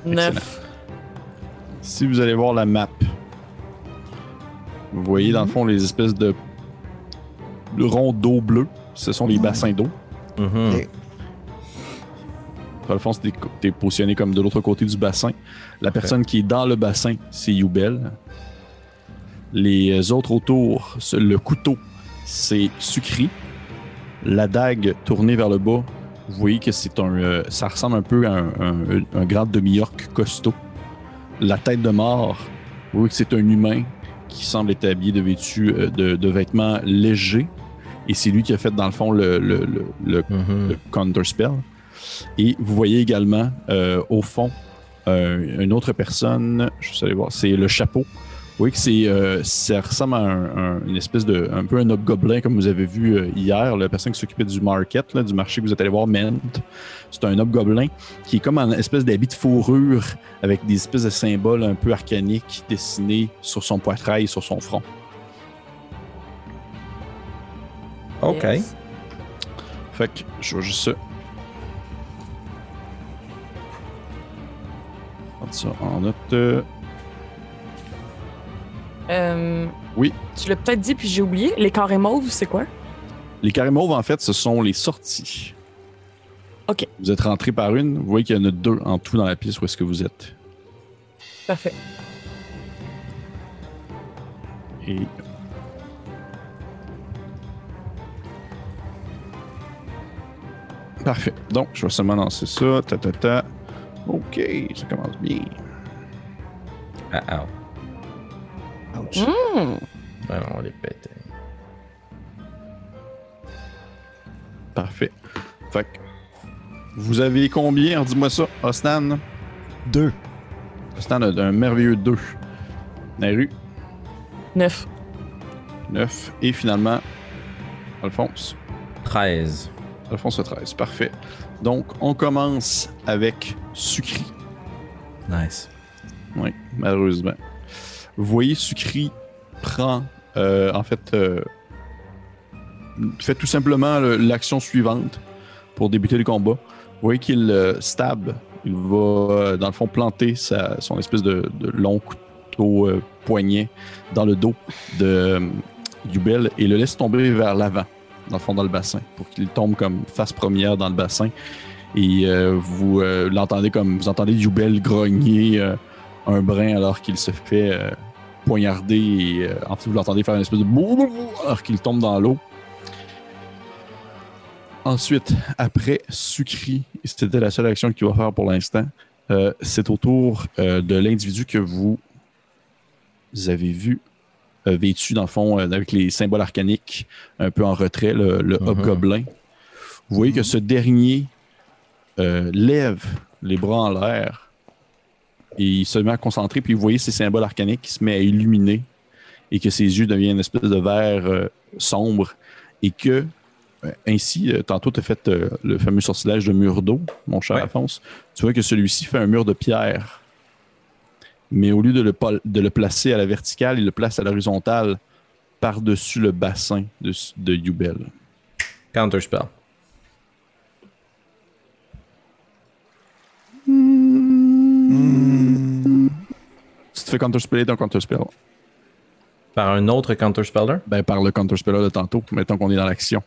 Neuf. Si vous allez voir la map, vous voyez dans le fond les espèces de, ronds d'eau bleus. Ce sont les bassins d'eau. Mhm. Ok. Dans le fond, positionné comme de l'autre côté du bassin. La personne qui est dans le bassin, c'est Youbel. Les autres autour, le couteau, c'est Sucri. La dague tournée vers le bas, vous voyez que c'est un, euh, ça ressemble un peu à un, un, un grand demi-orc costaud. La tête de mort, vous voyez que c'est un humain qui semble être habillé de, vêtu, euh, de, de vêtements légers. Et c'est lui qui a fait, dans le fond, le, le, le- le Mhm. counterspell. Et vous voyez également euh, au fond euh, une autre personne, je vais aller voir, c'est le chapeau. Vous voyez que c'est, euh, ça ressemble à un- un- une espèce de, un peu un hobgoblin comme vous avez vu euh, hier, la personne qui s'occupait du market, là, du marché que vous êtes allé voir, Ment. C'est un hobgoblin qui est comme en espèce d'habit de fourrure avec des espèces de symboles un peu arcaniques dessinés sur son poitrail et sur son front. OK. Yes. Fait que je vais juste Prendre ça en note. euh, Euh, Oui. Tu l'as peut-être dit, puis j'ai oublié. Les carrés mauves, c'est quoi? Les carrés mauves, en fait, ce sont les sorties. OK. Vous êtes rentré par une. Vous voyez qu'il y en a deux en tout dans la pièce où est-ce que vous êtes. Parfait. Et. Parfait. Donc, je vais seulement lancer ça. Ta, ta, ta. OK, ça commence bien. Ah, ah. Ouch. Ouais, on les péter. Parfait. Fait que, vous avez combien? Dis-moi ça, Osnan. Deux. Osnan a un merveilleux 2. Naru, Neuf. 9. Et finalement, Alphonse. 13. Alphonse a 13. Parfait. Donc, on commence avec Sucri. Nice. Oui, malheureusement. Vous voyez, Sucri prend, euh, en fait, euh, fait tout simplement le- l'action suivante pour débuter le combat. Vous voyez qu'il euh, stab, il va, dans le fond, planter sa- son espèce de, de long couteau poignet dans le dos de Yubel et le laisse tomber vers l'avant, dans le fond, dans le bassin, pour qu'il tombe comme face première dans le bassin. Et euh, vous euh, l'entendez comme vous entendez Yubel grogner euh, un brin alors qu'il se fait euh, poignarder et euh, en fait vous l'entendez faire une espèce de alors qu'il tombe dans l'eau. Ensuite, après Sucri, c'était la seule action qu'il va faire pour l'instant, euh, c'est au tour de l'individu que vous avez vu vêtu dans le fond euh, avec les symboles arcaniques un peu en retrait, le, le Mhm. hobgoblin. Vous voyez que ce dernier euh, lève les bras en l'air et il se met à concentrer, puis vous voyez ces symboles arcaniques qui se met à illuminer et que ses yeux deviennent une espèce de vert euh, sombre et que euh, ainsi, euh, tantôt tu as fait euh, le fameux sortilège de mur d'eau, mon cher Ouais. Alphonse. Tu vois que celui-ci fait un mur de pierre. Mais au lieu de le, de le placer à la verticale, il le place à l'horizontale par-dessus le bassin de, de Yubel. Counterspell. Si tu fais counterspell, un counterspell. Par un autre counterspeller? Ben, par le counterspeller de tantôt, mettons qu'on est dans l'action.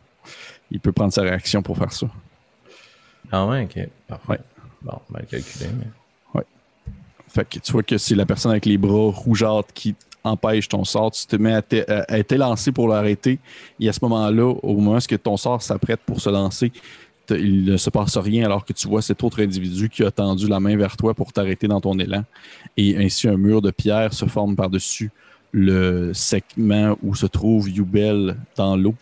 Il peut prendre sa réaction pour faire ça. Ah ouais, ok. Parfait. Ouais. Bon, mal calculé, mais. Fait que tu vois que c'est la personne avec les bras rougeâtres qui empêche ton sort. Tu te mets à, à- à t'élancer pour l'arrêter. Et à ce moment-là, au moment où ton sort s'apprête pour se lancer, il ne se passe rien alors que tu vois cet autre individu qui a tendu la main vers toi pour t'arrêter dans ton élan. Et ainsi, un mur de pierre se forme par-dessus le segment où se trouve Yubel dans l'eau,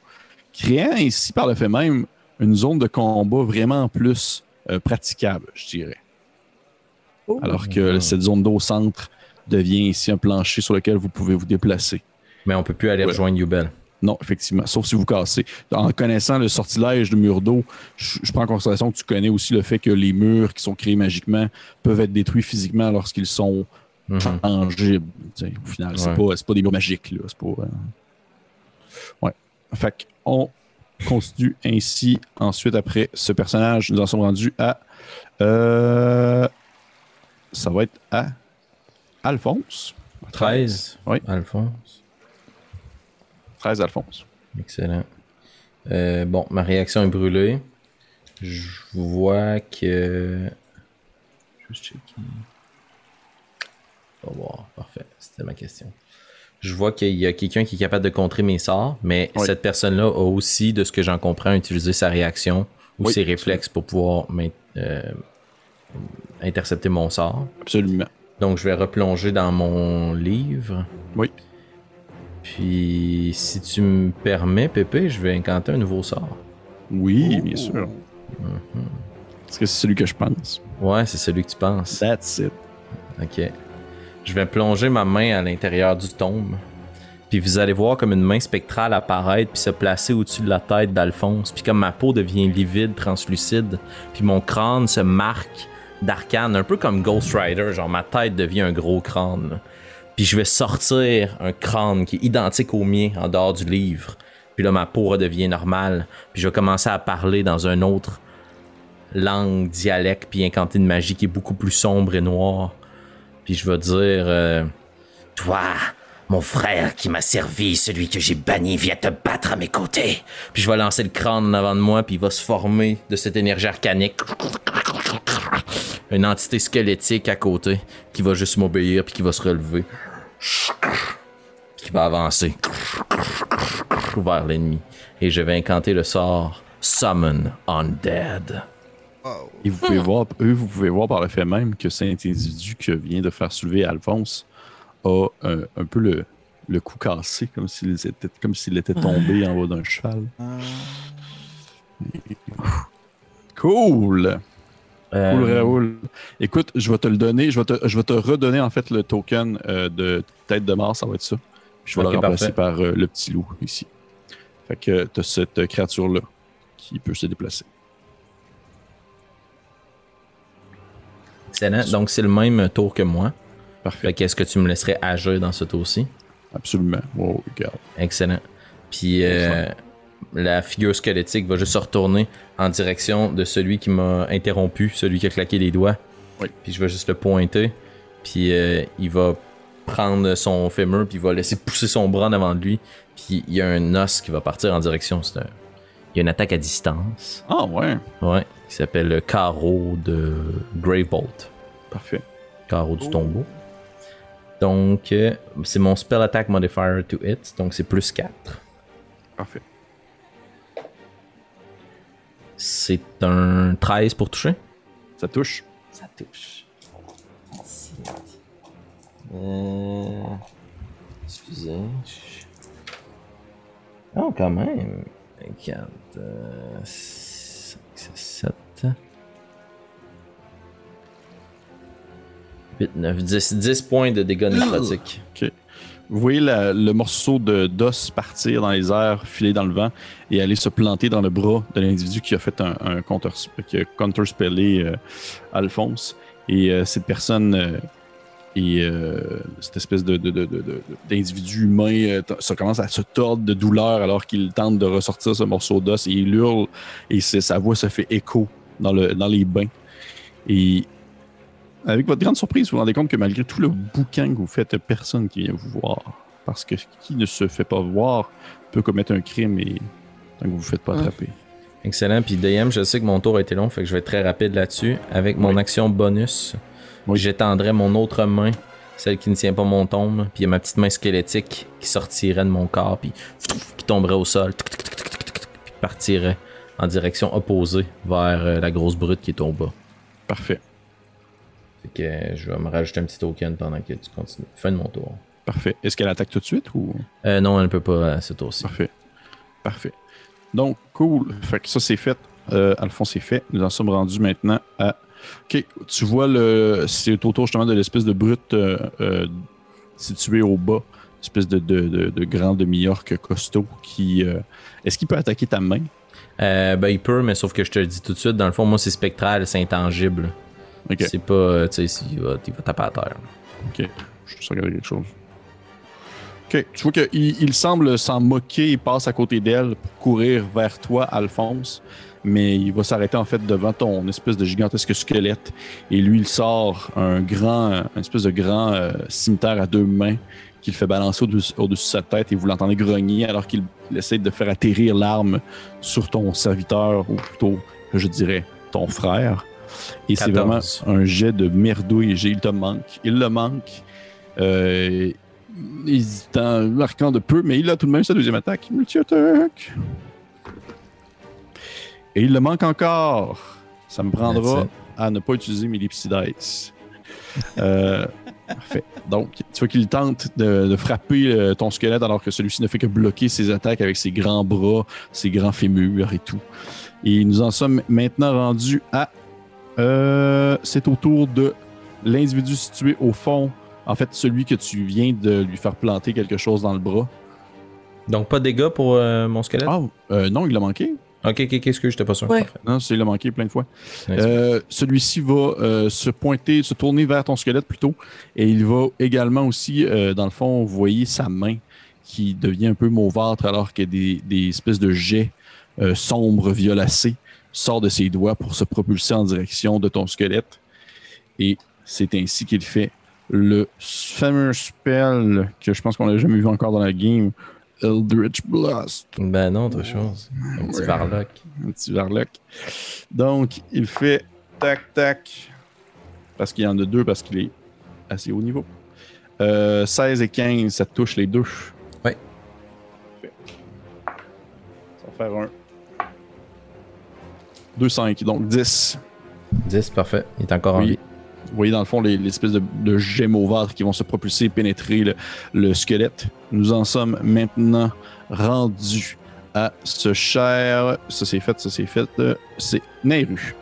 créant ainsi par le fait même une zone de combat vraiment plus euh, praticable, je dirais. Oh. Alors que cette zone d'eau centre devient ici un plancher sur lequel vous pouvez vous déplacer. Mais on peut plus aller Ouais. rejoindre Yubel. Non, effectivement, sauf si vous cassez. En connaissant le sortilège de mur d'eau, je, je prends en considération que tu connais aussi le fait que les murs qui sont créés magiquement peuvent être détruits physiquement lorsqu'ils sont Mhm. tangibles. Tu sais, au final, c'est Ouais. pas, c'est pas des murs magiques. Là. C'est pas, euh, Ouais. Fait on continue ainsi. Ensuite, après ce personnage, nous en sommes rendus à. euh, Ça va être à Alphonse. 13. Oui. Alphonse. 13 Alphonse. Excellent. Euh, bon, ma réaction est brûlée. Je vois que. Juste checker. Va voir. Parfait. C'était ma question. Je vois qu'il y a quelqu'un qui est capable de contrer mes sorts, mais Oui. cette personne-là a aussi, de ce que j'en comprends, utilisé sa réaction ou Oui, ses réflexes pour pouvoir euh, intercepter mon sort. Absolument. Donc, je vais replonger dans mon livre. Oui. Puis, si tu me permets, Pépé, je vais incanter un nouveau sort. Oui, bien sûr. Est-ce que c'est celui que je pense? Ouais, c'est celui que tu penses. That's it. Ok. Je vais plonger ma main à l'intérieur du tombe. Puis vous allez voir comme une main spectrale apparaître puis se placer au-dessus de la tête d'Alphonse. Puis comme ma peau devient livide, translucide, puis mon crâne se marque d'arcane, un peu comme Ghost Rider, genre ma tête devient un gros crâne. Puis je vais sortir un crâne qui est identique au mien en dehors du livre. Puis là, ma peau redevient normale. Puis je vais commencer à parler dans un autre langue, dialecte, puis incanter une magie qui est beaucoup plus sombre et noire. Puis je vais dire euh, Toi, mon frère qui m'a servi, celui que j'ai banni, vient te battre à mes côtés. Puis je vais lancer le crâne en avant de moi, puis il va se former de cette énergie arcanique. Une entité squelettique à côté qui va juste m'obéir, puis qui va se relever. Puis qui va avancer vers l'ennemi. Et je vais incanter le sort Summon Undead. Et vous pouvez voir, eux, vous pouvez voir par le fait même que cet individu que vient de faire soulever Alphonse a un, un peu le, le cou cassé, comme s'il était, comme s'il était tombé en haut d'un cheval. Cool! Euh, Cool, Raoul. Écoute, je vais te le donner, je vais te, je vais te redonner en fait le token euh, de tête de mort, ça va être ça. Puis je vais le remplacer parfait. par euh, le petit loup ici. Fait que tu as cette créature-là qui peut se déplacer. Excellent. Donc c'est le même tour que moi. Parfait. Fait qu'est-ce que tu me laisserais agir dans ce tour-ci? Absolument. Wow, regarde. Excellent. Puis euh, la figure squelettique va juste se retourner en direction de celui qui m'a interrompu, celui qui a claqué les doigts. Oui. Puis je vais juste le pointer. Puis euh, il va prendre son fémur, puis il va laisser pousser son bras en avant de lui. Puis il y a un os qui va partir en direction. C'est un- Il y a une attaque à distance. Ah ouais, Ouais. Qui s'appelle le carreau de Gravebolt. parfait. Carreau du tombeau. Donc, euh, c'est mon spell attack modifier to hit. Donc, c'est plus 4. Parfait. C'est un 13 pour toucher? Ça touche. Ça touche. Euh... Excusez. Oh, quand même. 4, 5, 7. 8, 9, 10. 10 points de dégâts nécrotiques. Vous voyez le morceau de d'os partir dans les airs, filer dans le vent et aller se planter dans le bras de l'individu qui a fait un, un counter, qui a counterspellé euh, Alphonse. Et euh, cette personne euh, et cette espèce d'individu humain, ça commence à se tordre de douleur alors qu'il tente de ressortir ce morceau d'os et il hurle et sa voix se fait écho dans, dans les bains. Et avec votre grande surprise, vous vous rendez compte que malgré tout le bouquin que vous faites, personne qui vient vous voir. Parce que qui ne se fait pas voir peut commettre un crime et tant que vous ne vous faites pas attraper. Excellent. Puis DM, je sais que mon tour a été long, fait que je vais être très rapide là-dessus. Avec mon Oui. action bonus, Oui. j'étendrais mon autre main, celle qui ne tient pas mon tombe, puis il y a ma petite main squelettique qui sortirait de mon corps, puis qui tomberait au sol, puis partirait en direction opposée vers euh, la grosse brute qui est au bas. Parfait. Fait que euh, je vais me rajouter un petit token pendant que tu continues. Fin de mon tour. Parfait. Est-ce qu'elle attaque tout de suite ou? Euh, non, elle ne peut pas à ce tour-ci. Parfait. Parfait. Donc, cool. Fait que ça, c'est fait. Euh, Alphonse, c'est fait. Nous en sommes rendus maintenant à. Ok, tu vois, le c'est autour justement de l'espèce de brute euh, euh, située au bas. Espèce de, de, de, de grand demi-orque costaud qui. euh, Est-ce qu'il peut attaquer ta main? Euh, ben, il peut, mais sauf que je te le dis tout de suite, dans le fond, moi, c'est spectral, c'est intangible. C'est pas, euh, tu sais, il va, il va taper à terre. Ok, je regarder quelque chose. Ok, tu vois qu'il il semble s'en moquer, il passe à côté d'elle pour courir vers toi, Alphonse, mais il va s'arrêter en fait devant ton espèce de gigantesque squelette et lui il sort un grand, un espèce de grand euh, cimetière à deux mains qu'il fait balancer au-dessus au-dessus de sa tête et vous l'entendez grogner alors qu'il essaie de faire atterrir l'arme sur ton serviteur ou plutôt, je dirais, ton frère. Et c'est vraiment 14. un jet de merdouille. Il te manque. Il le manque. Euh, hésitant, marquant de peu, mais il a tout de même sa deuxième attaque. Multi-attaque. Et il le manque encore. Ça me prendra à ne pas utiliser mes. Euh, parfait. Donc, tu vois qu'il tente de, de frapper euh, ton squelette alors que celui-ci ne fait que bloquer ses attaques avec ses grands bras, ses grands fémurs et tout. Et nous en sommes maintenant rendus à. Euh, C'est au tour de l'individu situé au fond. En fait, celui que tu viens de lui faire planter quelque chose dans le bras. Donc, pas de dégâts pour euh, mon squelette? Ah, euh, non, il l'a manqué. Ok, ok, qu'est-ce que j'étais pas sûr? Ouais. Non, c'est il l'a manqué plein de fois. Nice. Euh, Celui-ci va euh, se pointer, se tourner vers ton squelette plutôt, et il va également aussi, euh, dans le fond, vous voyez sa main qui devient un peu mauvâtre alors que des, des espèces de jets euh, sombres, violacés, sort de ses doigts pour se propulser en direction de ton squelette. Et c'est ainsi qu'il fait le fameux spell que je pense qu'on n'a jamais vu encore dans la game, Eldritch Blast. Ben non, autre chose. Un petit Ouais. varloc. Un petit varloc. Donc, il fait tac, tac. Parce qu'il y en a deux, parce qu'il est assez haut niveau. Euh, 16 et 15, ça touche les deux. Ouais. Ça va faire un. 2, 5, donc 10. 10, parfait. Il est encore en Oui. vie. Vous voyez dans le fond les, les espèces de, de jets mauvâtres qui vont se propulser et pénétrer le, le squelette. Nous en sommes maintenant rendus à ce cher. Ça c'est fait, ça c'est fait. c'est Nairu.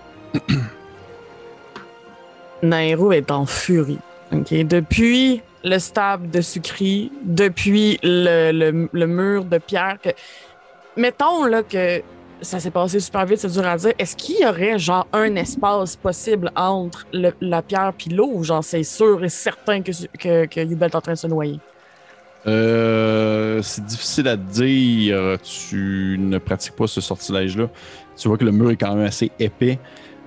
Nairo est en furie. ok? Depuis le stable de Sucri, depuis le, le- le mur de pierre, que... mettons là, que ça s'est passé super vite, c'est dur à dire. Est-ce qu'il y aurait genre un espace possible entre la pierre puis l'eau? Genre c'est sûr et certain que, que, est en train de se noyer? Euh, c'est difficile à dire. Tu ne pratiques pas ce sortilège-là. Tu vois que le mur est quand même assez épais.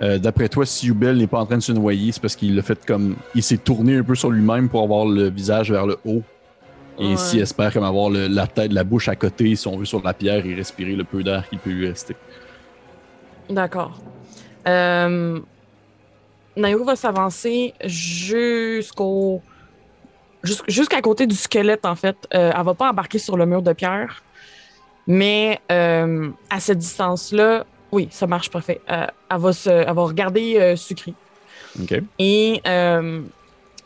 Euh, D'après toi, si Yubel n'est pas en train de se noyer, c'est parce qu'il l'a fait comme. Il s'est tourné un peu sur lui-même pour avoir le visage vers le haut. Et Ouais. ainsi espère comme avoir le- la tête, la bouche à côté, si on veut, sur la pierre et respirer le peu d'air qui peut lui rester. D'accord. Euh, Nairo va s'avancer jusqu'au. jus- Jusqu'à côté du squelette, en fait. Euh, elle va pas embarquer sur le mur de pierre. Mais euh, à cette distance-là, oui, ça marche parfait. Euh, elle, va se, elle va regarder euh, Sucri. OK. Et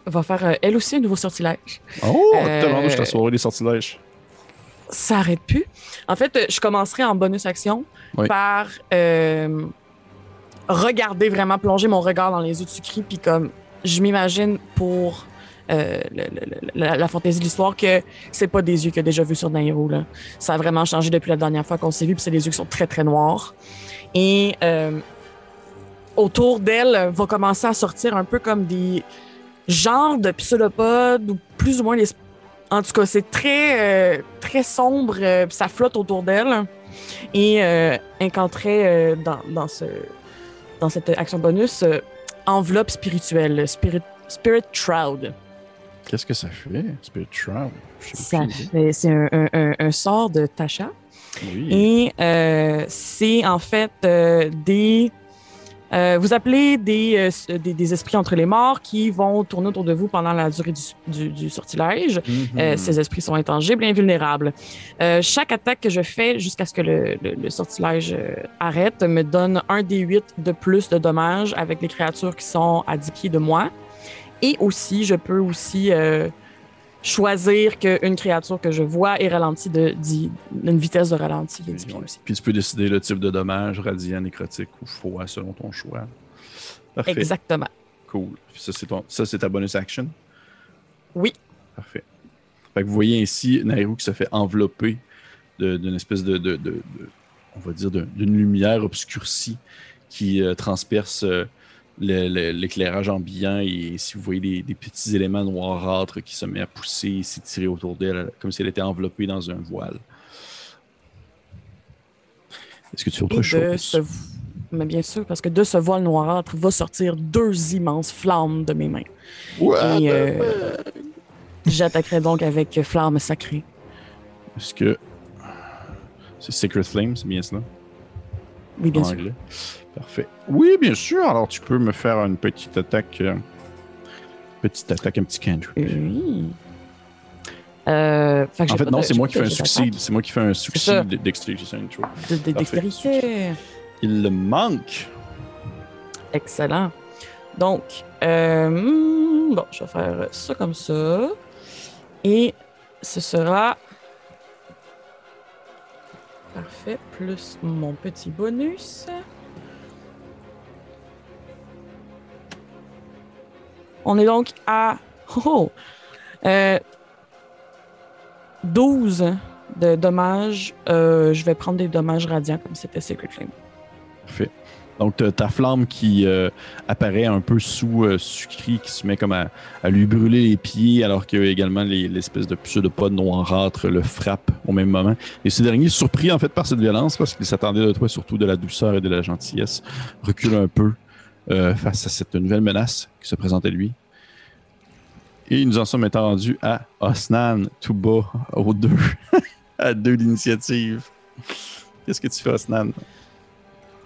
va faire, euh, elle aussi, un nouveau sortilège. Oh, Euh, tellement, je soirée des sortilèges. ça arrête plus. En fait, je commencerai en bonus action Oui. par euh, regarder vraiment, plonger mon regard dans les yeux de Sucri, puis comme je m'imagine pour euh, le- le- le- la, la fantaisie de l'histoire que c'est pas des yeux qu'il a déjà vus sur Nairo. Là. Ça a vraiment changé depuis la dernière fois qu'on s'est vu, puis c'est des yeux qui sont très très noirs. Et euh, autour d'elle va commencer à sortir un peu comme des genres de pseudopodes ou plus ou moins des en tout cas, c'est très, euh, très sombre, euh, ça flotte autour d'elle. Et euh, incanterait euh, dans, dans, ce, dans cette action bonus enveloppe spirituelle, spirit, spirit shroud. Qu'est-ce que ça fait, Spirit Shroud? C'est un, un- un- un sort de Tasha. Oui. Et c'est en fait des Euh, vous appelez des, euh, des, des esprits entre les morts qui vont tourner autour de vous pendant la durée du, du- du sortilège. Euh, ces esprits sont intangibles et invulnérables. Chaque attaque que je fais jusqu'à ce que le, le- le sortilège arrête me donne un des 8 de plus de dommages avec les créatures qui sont à 10 pieds de moi. Et aussi, je peux aussi choisir qu'une créature que je vois est ralentie d'une vitesse de ralenti de 10 pieds aussi. Puis tu peux décider le type de dommage, radiant, nécrotique ou froid selon ton choix. Parfait. Exactement. Cool. Ça, c'est ton... ça, c'est ta bonus action? Oui. Parfait. Fait que vous voyez ainsi Nairou qui se fait envelopper d'une espèce de, de- de- de- on va dire, d'une lumière obscurcie qui euh, transperce euh, l'éclairage ambiant et si vous voyez des, des petits éléments noirâtres qui se mettent à pousser et s'étirer autour d'elle comme si elle était enveloppée dans un voile. Est-ce que tu fais autre Et chose? ce... Mais bien sûr, parce que de ce voile noirâtre va sortir deux immenses flammes de mes mains. What Et, euh? J'attaquerai donc avec flamme sacrée. Est-ce que c'est Secret Flame, c'est bien cela? Oui, bien en sûr. anglais. Parfait. Oui, bien sûr. Alors, tu peux me faire une petite attaque. euh, petite attaque, un petit cantrip. Oui. Euh, fait que En fait, non, c'est moi qui fais un succès. C'est moi qui fais un succès dextérité. Il le manque. Excellent. Donc, euh, hmm, bon, je vais faire ça comme ça. Et ce sera. Parfait. Plus mon petit bonus. On est donc à. Oh! Euh, 12 de dommages. Euh, je vais prendre des dommages radiants comme c'était Secret Flame. Parfait. Donc, ta flamme qui euh, apparaît un peu sous euh, qui se met comme à, lui brûler les pieds, alors que également les- l'espèce de pseudopode noirâtre le frappe au même moment. Et ce dernier, surpris en fait par cette violence, parce qu'il s'attendait de toi surtout de la douceur et de la gentillesse, recule un peu euh, face à cette nouvelle menace qui se présente à lui. Et nous en sommes maintenant rendus à Osnan, tout bas, aux deux, à deux d'initiative. Qu'est-ce que tu fais, Osnan?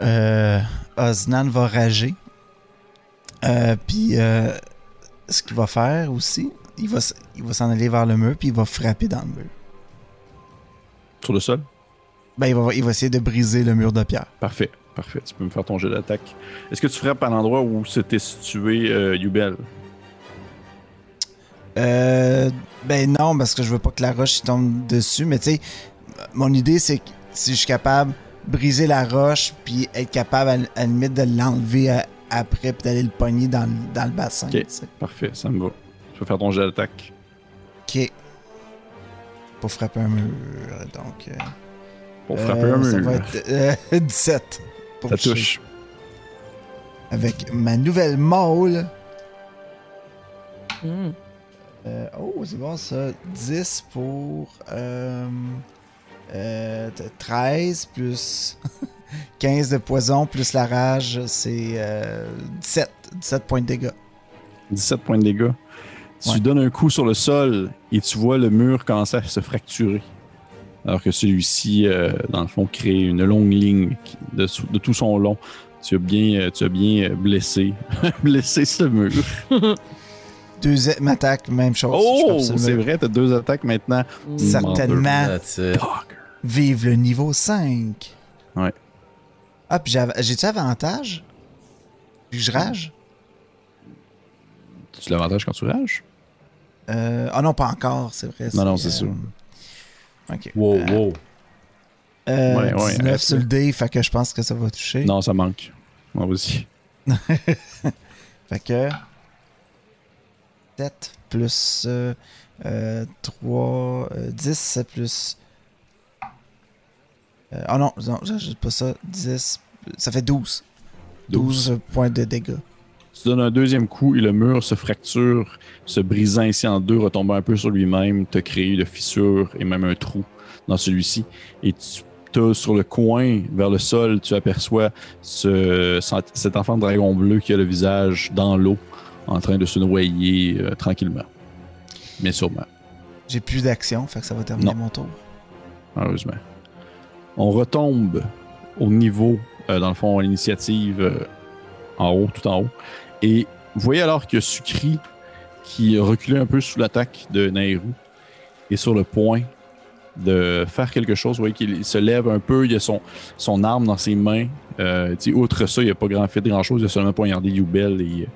Euh, Osnan va rager. Euh, puis, euh, ce qu'il va faire aussi, il va, il va s'en aller vers le mur, puis il va frapper dans le mur. Sur le sol? Ben, il va, il va essayer de briser le mur de pierre. Parfait, parfait. Tu peux me faire ton jet d'attaque. Est-ce que tu frappes à l'endroit où s'était situé euh, Yubel? Euh, ben non, parce que je veux pas que la roche tombe dessus, mais tu sais, mon idée c'est que si je suis capable de briser la roche, puis être capable à, à la limite de l'enlever à- après, puis d'aller le pogner dans, le- dans le bassin. Ok. Parfait, ça me va. Tu peux faire ton jet d'attaque. Ok. Pour frapper un mur, donc. euh, Pour euh, frapper un Ça mur. va être euh, 17. Ça touche. Avec ma nouvelle maule. Hmm. Euh, oh, c'est bon ça. 10 pour. Euh, euh, t- 13 plus 15 de poison plus la rage, c'est euh, 17. 17 points de dégâts. 17 points de dégâts. Tu Ouais. donnes un coup sur le sol et tu vois le mur commencer à se fracturer. Alors que celui-ci, euh, dans le fond, crée une longue ligne de, tout son long. Tu as bien, euh, tu as bien euh, blessé, blessé ce mur. Deuxième attaque, même chose. Oh, c'est vrai, tu as deux attaques maintenant. Certainement. That's it. Fucker. Vive le niveau 5. Ouais. Ah, puis j'ai-tu avantage? Puis je rage? Tu l'avantage quand tu rages? Euh, ah non, pas encore, c'est vrai. Non, non, c'est sûr. Ok. Wow, Euh, wow. euh, Ouais, ouais, 19 reste sur le dé, fait que je pense que ça va toucher. Non, ça manque. Bon, vas-y. Fait que 7 plus euh, euh, 3, euh, 10 plus. Euh, ah non, non j'ajoute pas ça. 10, ça fait 12. 12 points de dégâts. Tu donnes un deuxième coup et le mur se fracture, se brisant ici en deux, retombant un peu sur lui-même, te créer de fissures et même un trou dans celui-ci. Et tu sur le coin, vers le sol, tu aperçois ce, cet enfant de dragon bleu qui a le visage dans l'eau, en train de se noyer euh, tranquillement. Mais sûrement, J'ai plus d'action, fait que ça va terminer Non. mon tour. heureusement. On retombe au niveau, euh, dans le fond, à l'initiative euh, en haut, tout en haut. Et vous voyez alors que Sukri, qui a reculé un peu sous l'attaque de Nairou, est sur le point de faire quelque chose. Vous voyez qu'il se lève un peu, il a son, arme dans ses mains. Euh, outre ça, il n'a pas grand, fait grand chose, il a seulement poignardé Youbel et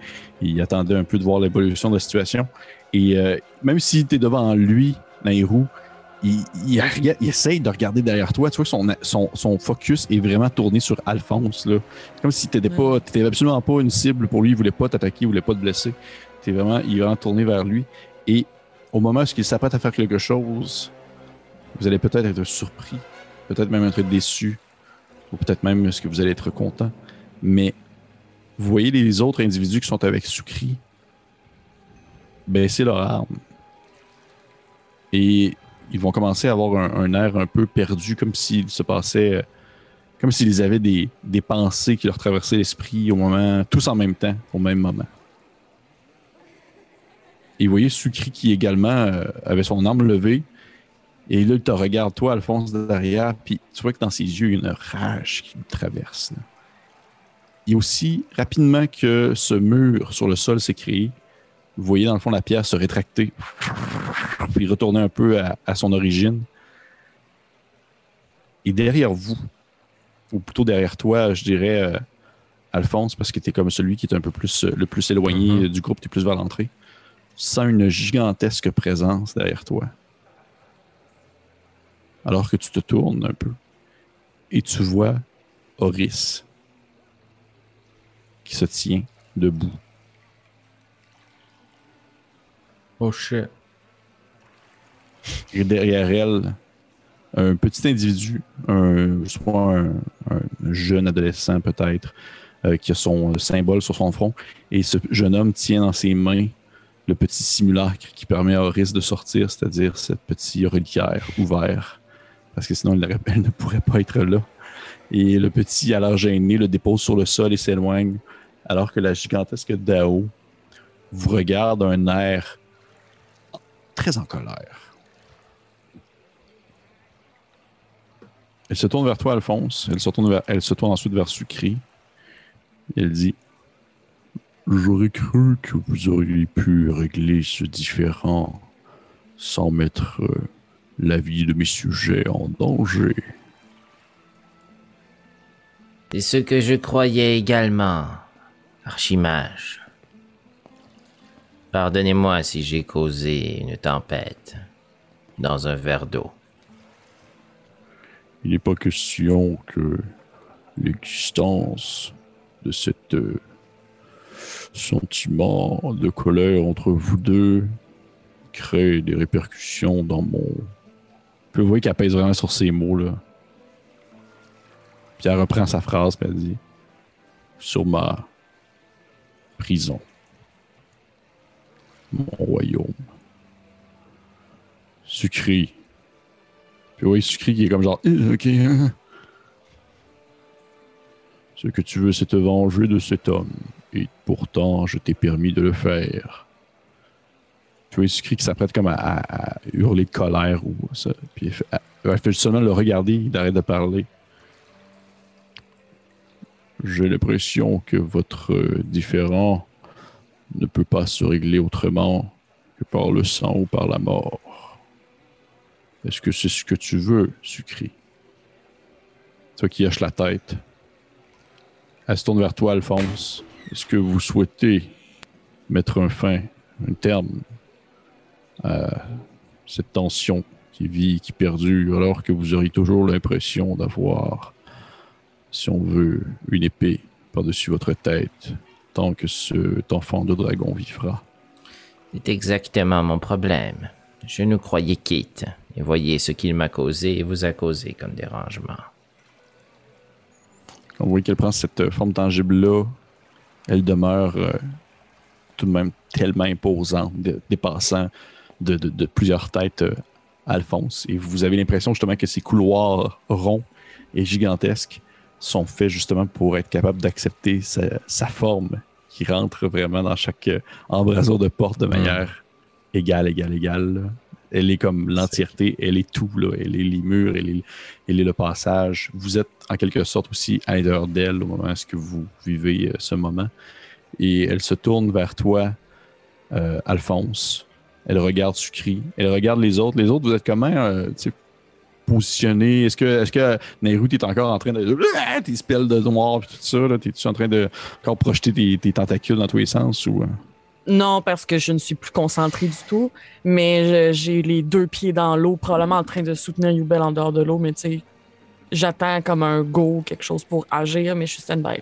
il attendait un peu de voir l'évolution de la situation. Et euh, même si tu devant lui, Nairou, il, il, il, essaye de regarder derrière toi. Tu vois que son, son, son focus est vraiment tourné sur Alphonse. C'est comme si tu n'étais absolument pas une cible pour lui. Il voulait pas t'attaquer, il voulait pas te blesser. Es vraiment, il est vraiment tourné vers lui. Et au moment où il s'apprête à faire quelque chose, vous allez peut-être être surpris, peut-être même être déçu, ou peut-être même ce que vous allez être content. Mais vous voyez les autres individus qui sont avec Sukri baisser leur arme. Et ils vont commencer à avoir un, air un peu perdu, comme s'il se passait, comme s'ils avaient des, pensées qui leur traversaient l'esprit au moment, tous en même temps, au même moment. Et vous voyez Sukri qui également euh, avait son arme levée. Et là, il te regarde, toi, Alphonse, derrière, puis tu vois que dans ses yeux, il y a une rage qui le traverse. Et aussi, rapidement que ce mur sur le sol s'est créé, vous voyez dans le fond la pierre se rétracter, puis retourner un peu à, son origine. Et derrière vous, ou plutôt derrière toi, je dirais, euh, Alphonse, parce que tu es comme celui qui est un peu plus euh, le plus éloigné mm-hmm. du groupe, tu es plus vers l'entrée, sens une gigantesque présence derrière toi. Alors que tu te tournes un peu et tu vois Horis qui se tient debout Oh shit. Et derrière elle, un petit individu, un, un, jeune adolescent peut-être, euh, qui a son symbole sur son front. Et ce jeune homme tient dans ses mains le petit simulacre qui permet à Horis de sortir, c'est-à-dire ce petit reliquaire ouvert. Parce que sinon, elle ne pourrait pas être là. Et le petit, à gêné, le dépose sur le sol et s'éloigne, alors que la gigantesque Dao vous regarde un air très en colère. Elle se tourne vers toi, Alphonse. Elle se tourne, elle se tourne ensuite vers Sucri. Elle dit J'aurais cru que vous auriez pu régler ce différend sans mettre euh, la vie de mes sujets en danger. C'est ce que je croyais également, Archimage. Pardonnez-moi si j'ai causé une tempête dans un verre d'eau. Il n'est pas question que l'existence de cet euh, sentiment de colère entre vous deux crée des répercussions dans mon... Vous voyez qu'elle pèse vraiment sur ces mots-là. Puis elle reprend sa phrase, puis elle dit Sur ma prison mon royaume. Sucré. Puis oui, Sucré qui est comme genre, eh, ok. Ce que tu veux, c'est te venger de cet homme. Et pourtant, je t'ai permis de le faire. Puis oui, Sucré qui s'apprête comme à, hurler de colère ou ça. Puis il fait, seulement le regarder, il arrête de parler. J'ai l'impression que votre différent ne peut pas se régler autrement que par le sang ou par la mort. Est-ce que c'est ce que tu veux, Sucré? Toi qui hoche la tête. Elle se tourne vers toi, Alphonse. Est-ce que vous souhaitez mettre un fin, un terme à cette tension qui vit, qui perdure, alors que vous auriez toujours l'impression d'avoir, si on veut, une épée par-dessus votre tête tant que cet enfant de dragon vivra? C'est exactement mon problème. Je nous croyais quitte, et voyez ce qu'il m'a causé et vous a causé comme dérangement. Quand vous voyez qu'elle prend cette forme tangible-là, elle demeure euh, tout de même tellement imposante, dépassant de, plusieurs têtes euh, Alphonse. Et vous avez l'impression justement que ces couloirs ronds et gigantesques sont faits justement pour être capable d'accepter sa, forme qui rentre vraiment dans chaque euh, embrasure de porte de manière égale, égale, égale. Elle est comme l'entièreté, elle est tout, là. Elle est les murs, elle est, elle est le passage. Vous êtes en quelque sorte aussi à l'intérieur d'elle au moment où vous vivez euh, ce moment. Et elle se tourne vers toi, euh, Alphonse. Elle regarde Sucri. Elle regarde les autres. Les autres, vous êtes comment euh, positionnés? Est-ce que, est-ce que Nehru, t'es encore en train de. Tes spells de noir et tout ça, là? T'es-tu en train de encore projeter tes, tes tentacules dans tous les sens ou. euh? Non, parce que je ne suis plus concentrée du tout. Mais j'ai les deux pieds dans l'eau, probablement en train de soutenir Yubel en dehors de l'eau. Mais tu sais, j'attends comme un go, quelque chose pour agir, mais je suis stand-by.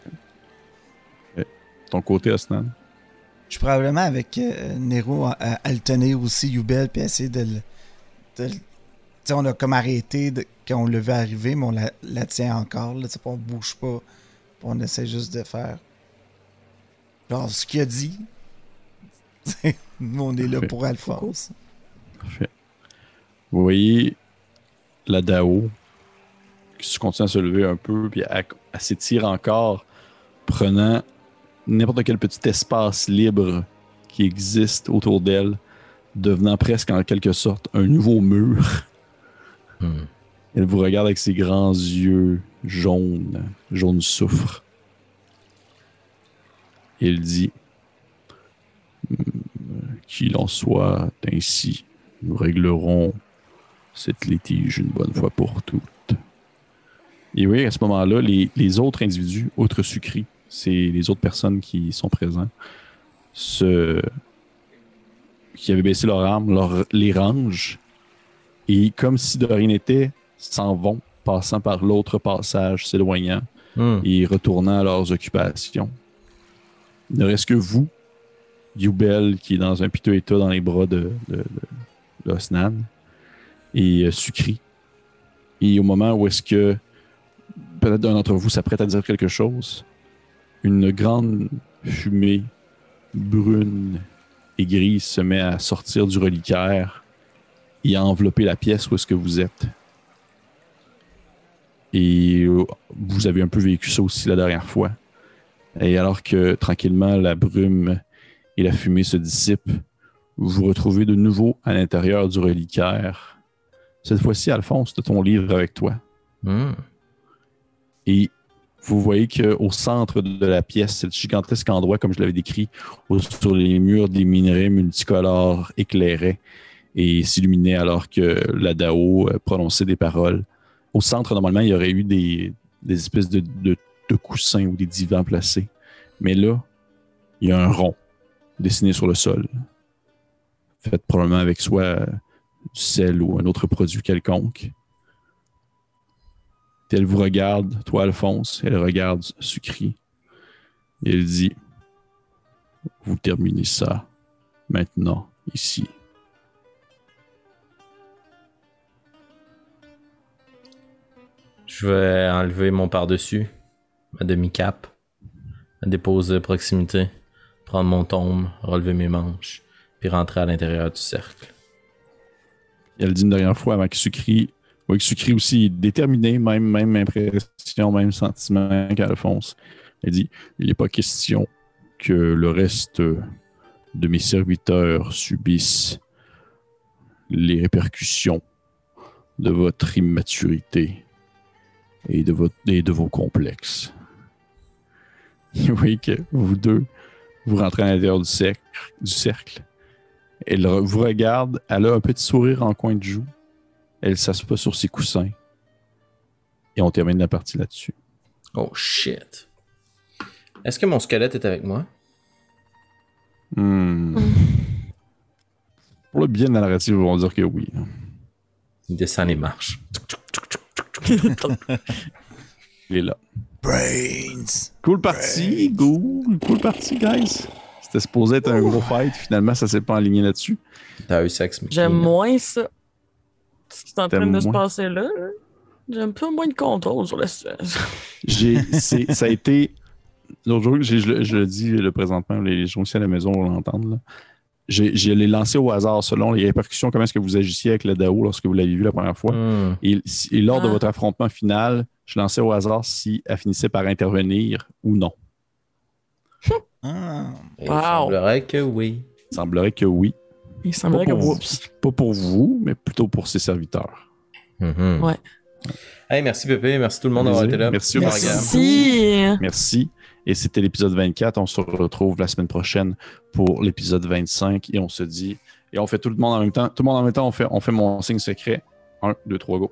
ton côté, Osnan? Je suis probablement avec euh, Nero à, à- à le tenir aussi, Yubel, puis essayer de le. on a comme arrêté de- quand on le vu arriver, mais on la, la tient encore. Là, tu sais, puis on bouge pas. On essaie juste de faire. Genre, ce qu'il a dit. Nous, on est là Parfait. pour Alphonse. Parfait. Vous voyez la Dao qui se continue à se lever un peu, puis elle, elle s'étire encore, prenant n'importe quel petit espace libre qui existe autour d'elle, devenant presque en quelque sorte un nouveau mur. Hmm. Elle vous regarde avec ses grands yeux jaunes, jaune soufre. Et elle dit Qu'il en soit ainsi, nous réglerons cette litige une bonne fois pour toutes. Et oui, à ce moment-là, les, les autres individus, autres sucris, c'est les autres personnes qui sont présents, se, qui avaient baissé leur arme, leur, les rangent, et comme si de rien n'était, s'en vont, passant par l'autre passage, s'éloignant Hmm. et retournant à leurs occupations. Ne reste que vous, Yubel, qui est dans un piteux état dans les bras de, de, de- d'Osnan, et euh, Sucri. Et au moment où est-ce que peut-être un d'entre vous s'apprête à dire quelque chose, une grande fumée brune et grise se met à sortir du reliquaire et à envelopper la pièce où est-ce que vous êtes. Et euh, vous avez un peu vécu ça aussi la dernière fois. Et alors que tranquillement la brume et la fumée se dissipent, vous vous retrouvez de nouveau à l'intérieur du reliquaire. Cette fois-ci, Alphonse, de ton livre avec toi. Hmm. Et vous voyez qu'au centre de la pièce, ce gigantesque endroit, comme je l'avais décrit, où sur les murs, des minerais multicolores éclairaient et s'illuminaient alors que la Dao euh, prononçait des paroles. Au centre, normalement, il y aurait eu des, des espèces de, de- de coussins ou des divans placés. Mais là, il y a un rond dessiné sur le sol, fait probablement avec soit du sel ou un autre produit quelconque. Elle vous regarde, toi Alphonse, elle regarde Sucri. Et elle dit Vous terminez ça maintenant, ici. Je vais enlever mon par-dessus, ma demi-cape, la déposer à proximité, prendre mon tombe, relever mes manches, puis rentrer à l'intérieur du cercle. Elle dit une dernière fois avant que Sucri. Voyez que Sucri aussi déterminé, même, même impression, même sentiment qu'Alphonse. Elle dit Il n'est pas question que le reste de mes serviteurs subissent les répercussions de votre immaturité et de, votre, et de vos complexes. Vous voyez que vous deux, vous rentrez à l'intérieur du cercle, du cercle. Elle re- vous regarde, elle a un petit sourire en coin de joue. Elle s'assoit sur ses coussins. Et on termine la partie là-dessus. Oh shit. Est-ce que mon squelette est avec moi? Hmm. Pour le bien de la narrative, on va dire que oui. Il descend les marches. Il est là. Brains! Cool partie, cool. Cool partie, guys. C'était supposé être un gros fight. Finalement, ça s'est pas aligné là-dessus. T'as eu sexe, J'aime moins ça. Ce qui est en train de se passer là. J'ai un peu moins de contrôle sur la situation. J'ai, c'est- ça a été. L'autre jour, j'ai- je, le- je le dis le présentement, les gens aussi à la maison vont l'entendre. Je l'ai lancé au hasard selon les répercussions, comment est-ce que vous agissiez avec le DAO lorsque vous l'avez vu la première fois. Hmm. Et, lors de Ah. votre affrontement final, je lançais au hasard si elle finissait par intervenir ou non. Ah. Il Wow. semblerait que oui. Il semblerait que oui. Il semblerait Pas que pas pour vous, mais plutôt pour ses serviteurs. Mhm. Ouais. Hey, merci Pépé, merci tout le monde d'avoir été là. Merci, Merci. Si. Merci. Et c'était l'épisode 24. On se retrouve la semaine prochaine pour l'épisode 25. Et on se dit, et on fait tout le monde en même temps. Tout le monde en même temps, on fait, on fait mon signe secret. 1, 2, 3, go.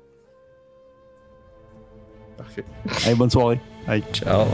Parfait. Allez, bonne soirée. Bye. Ciao.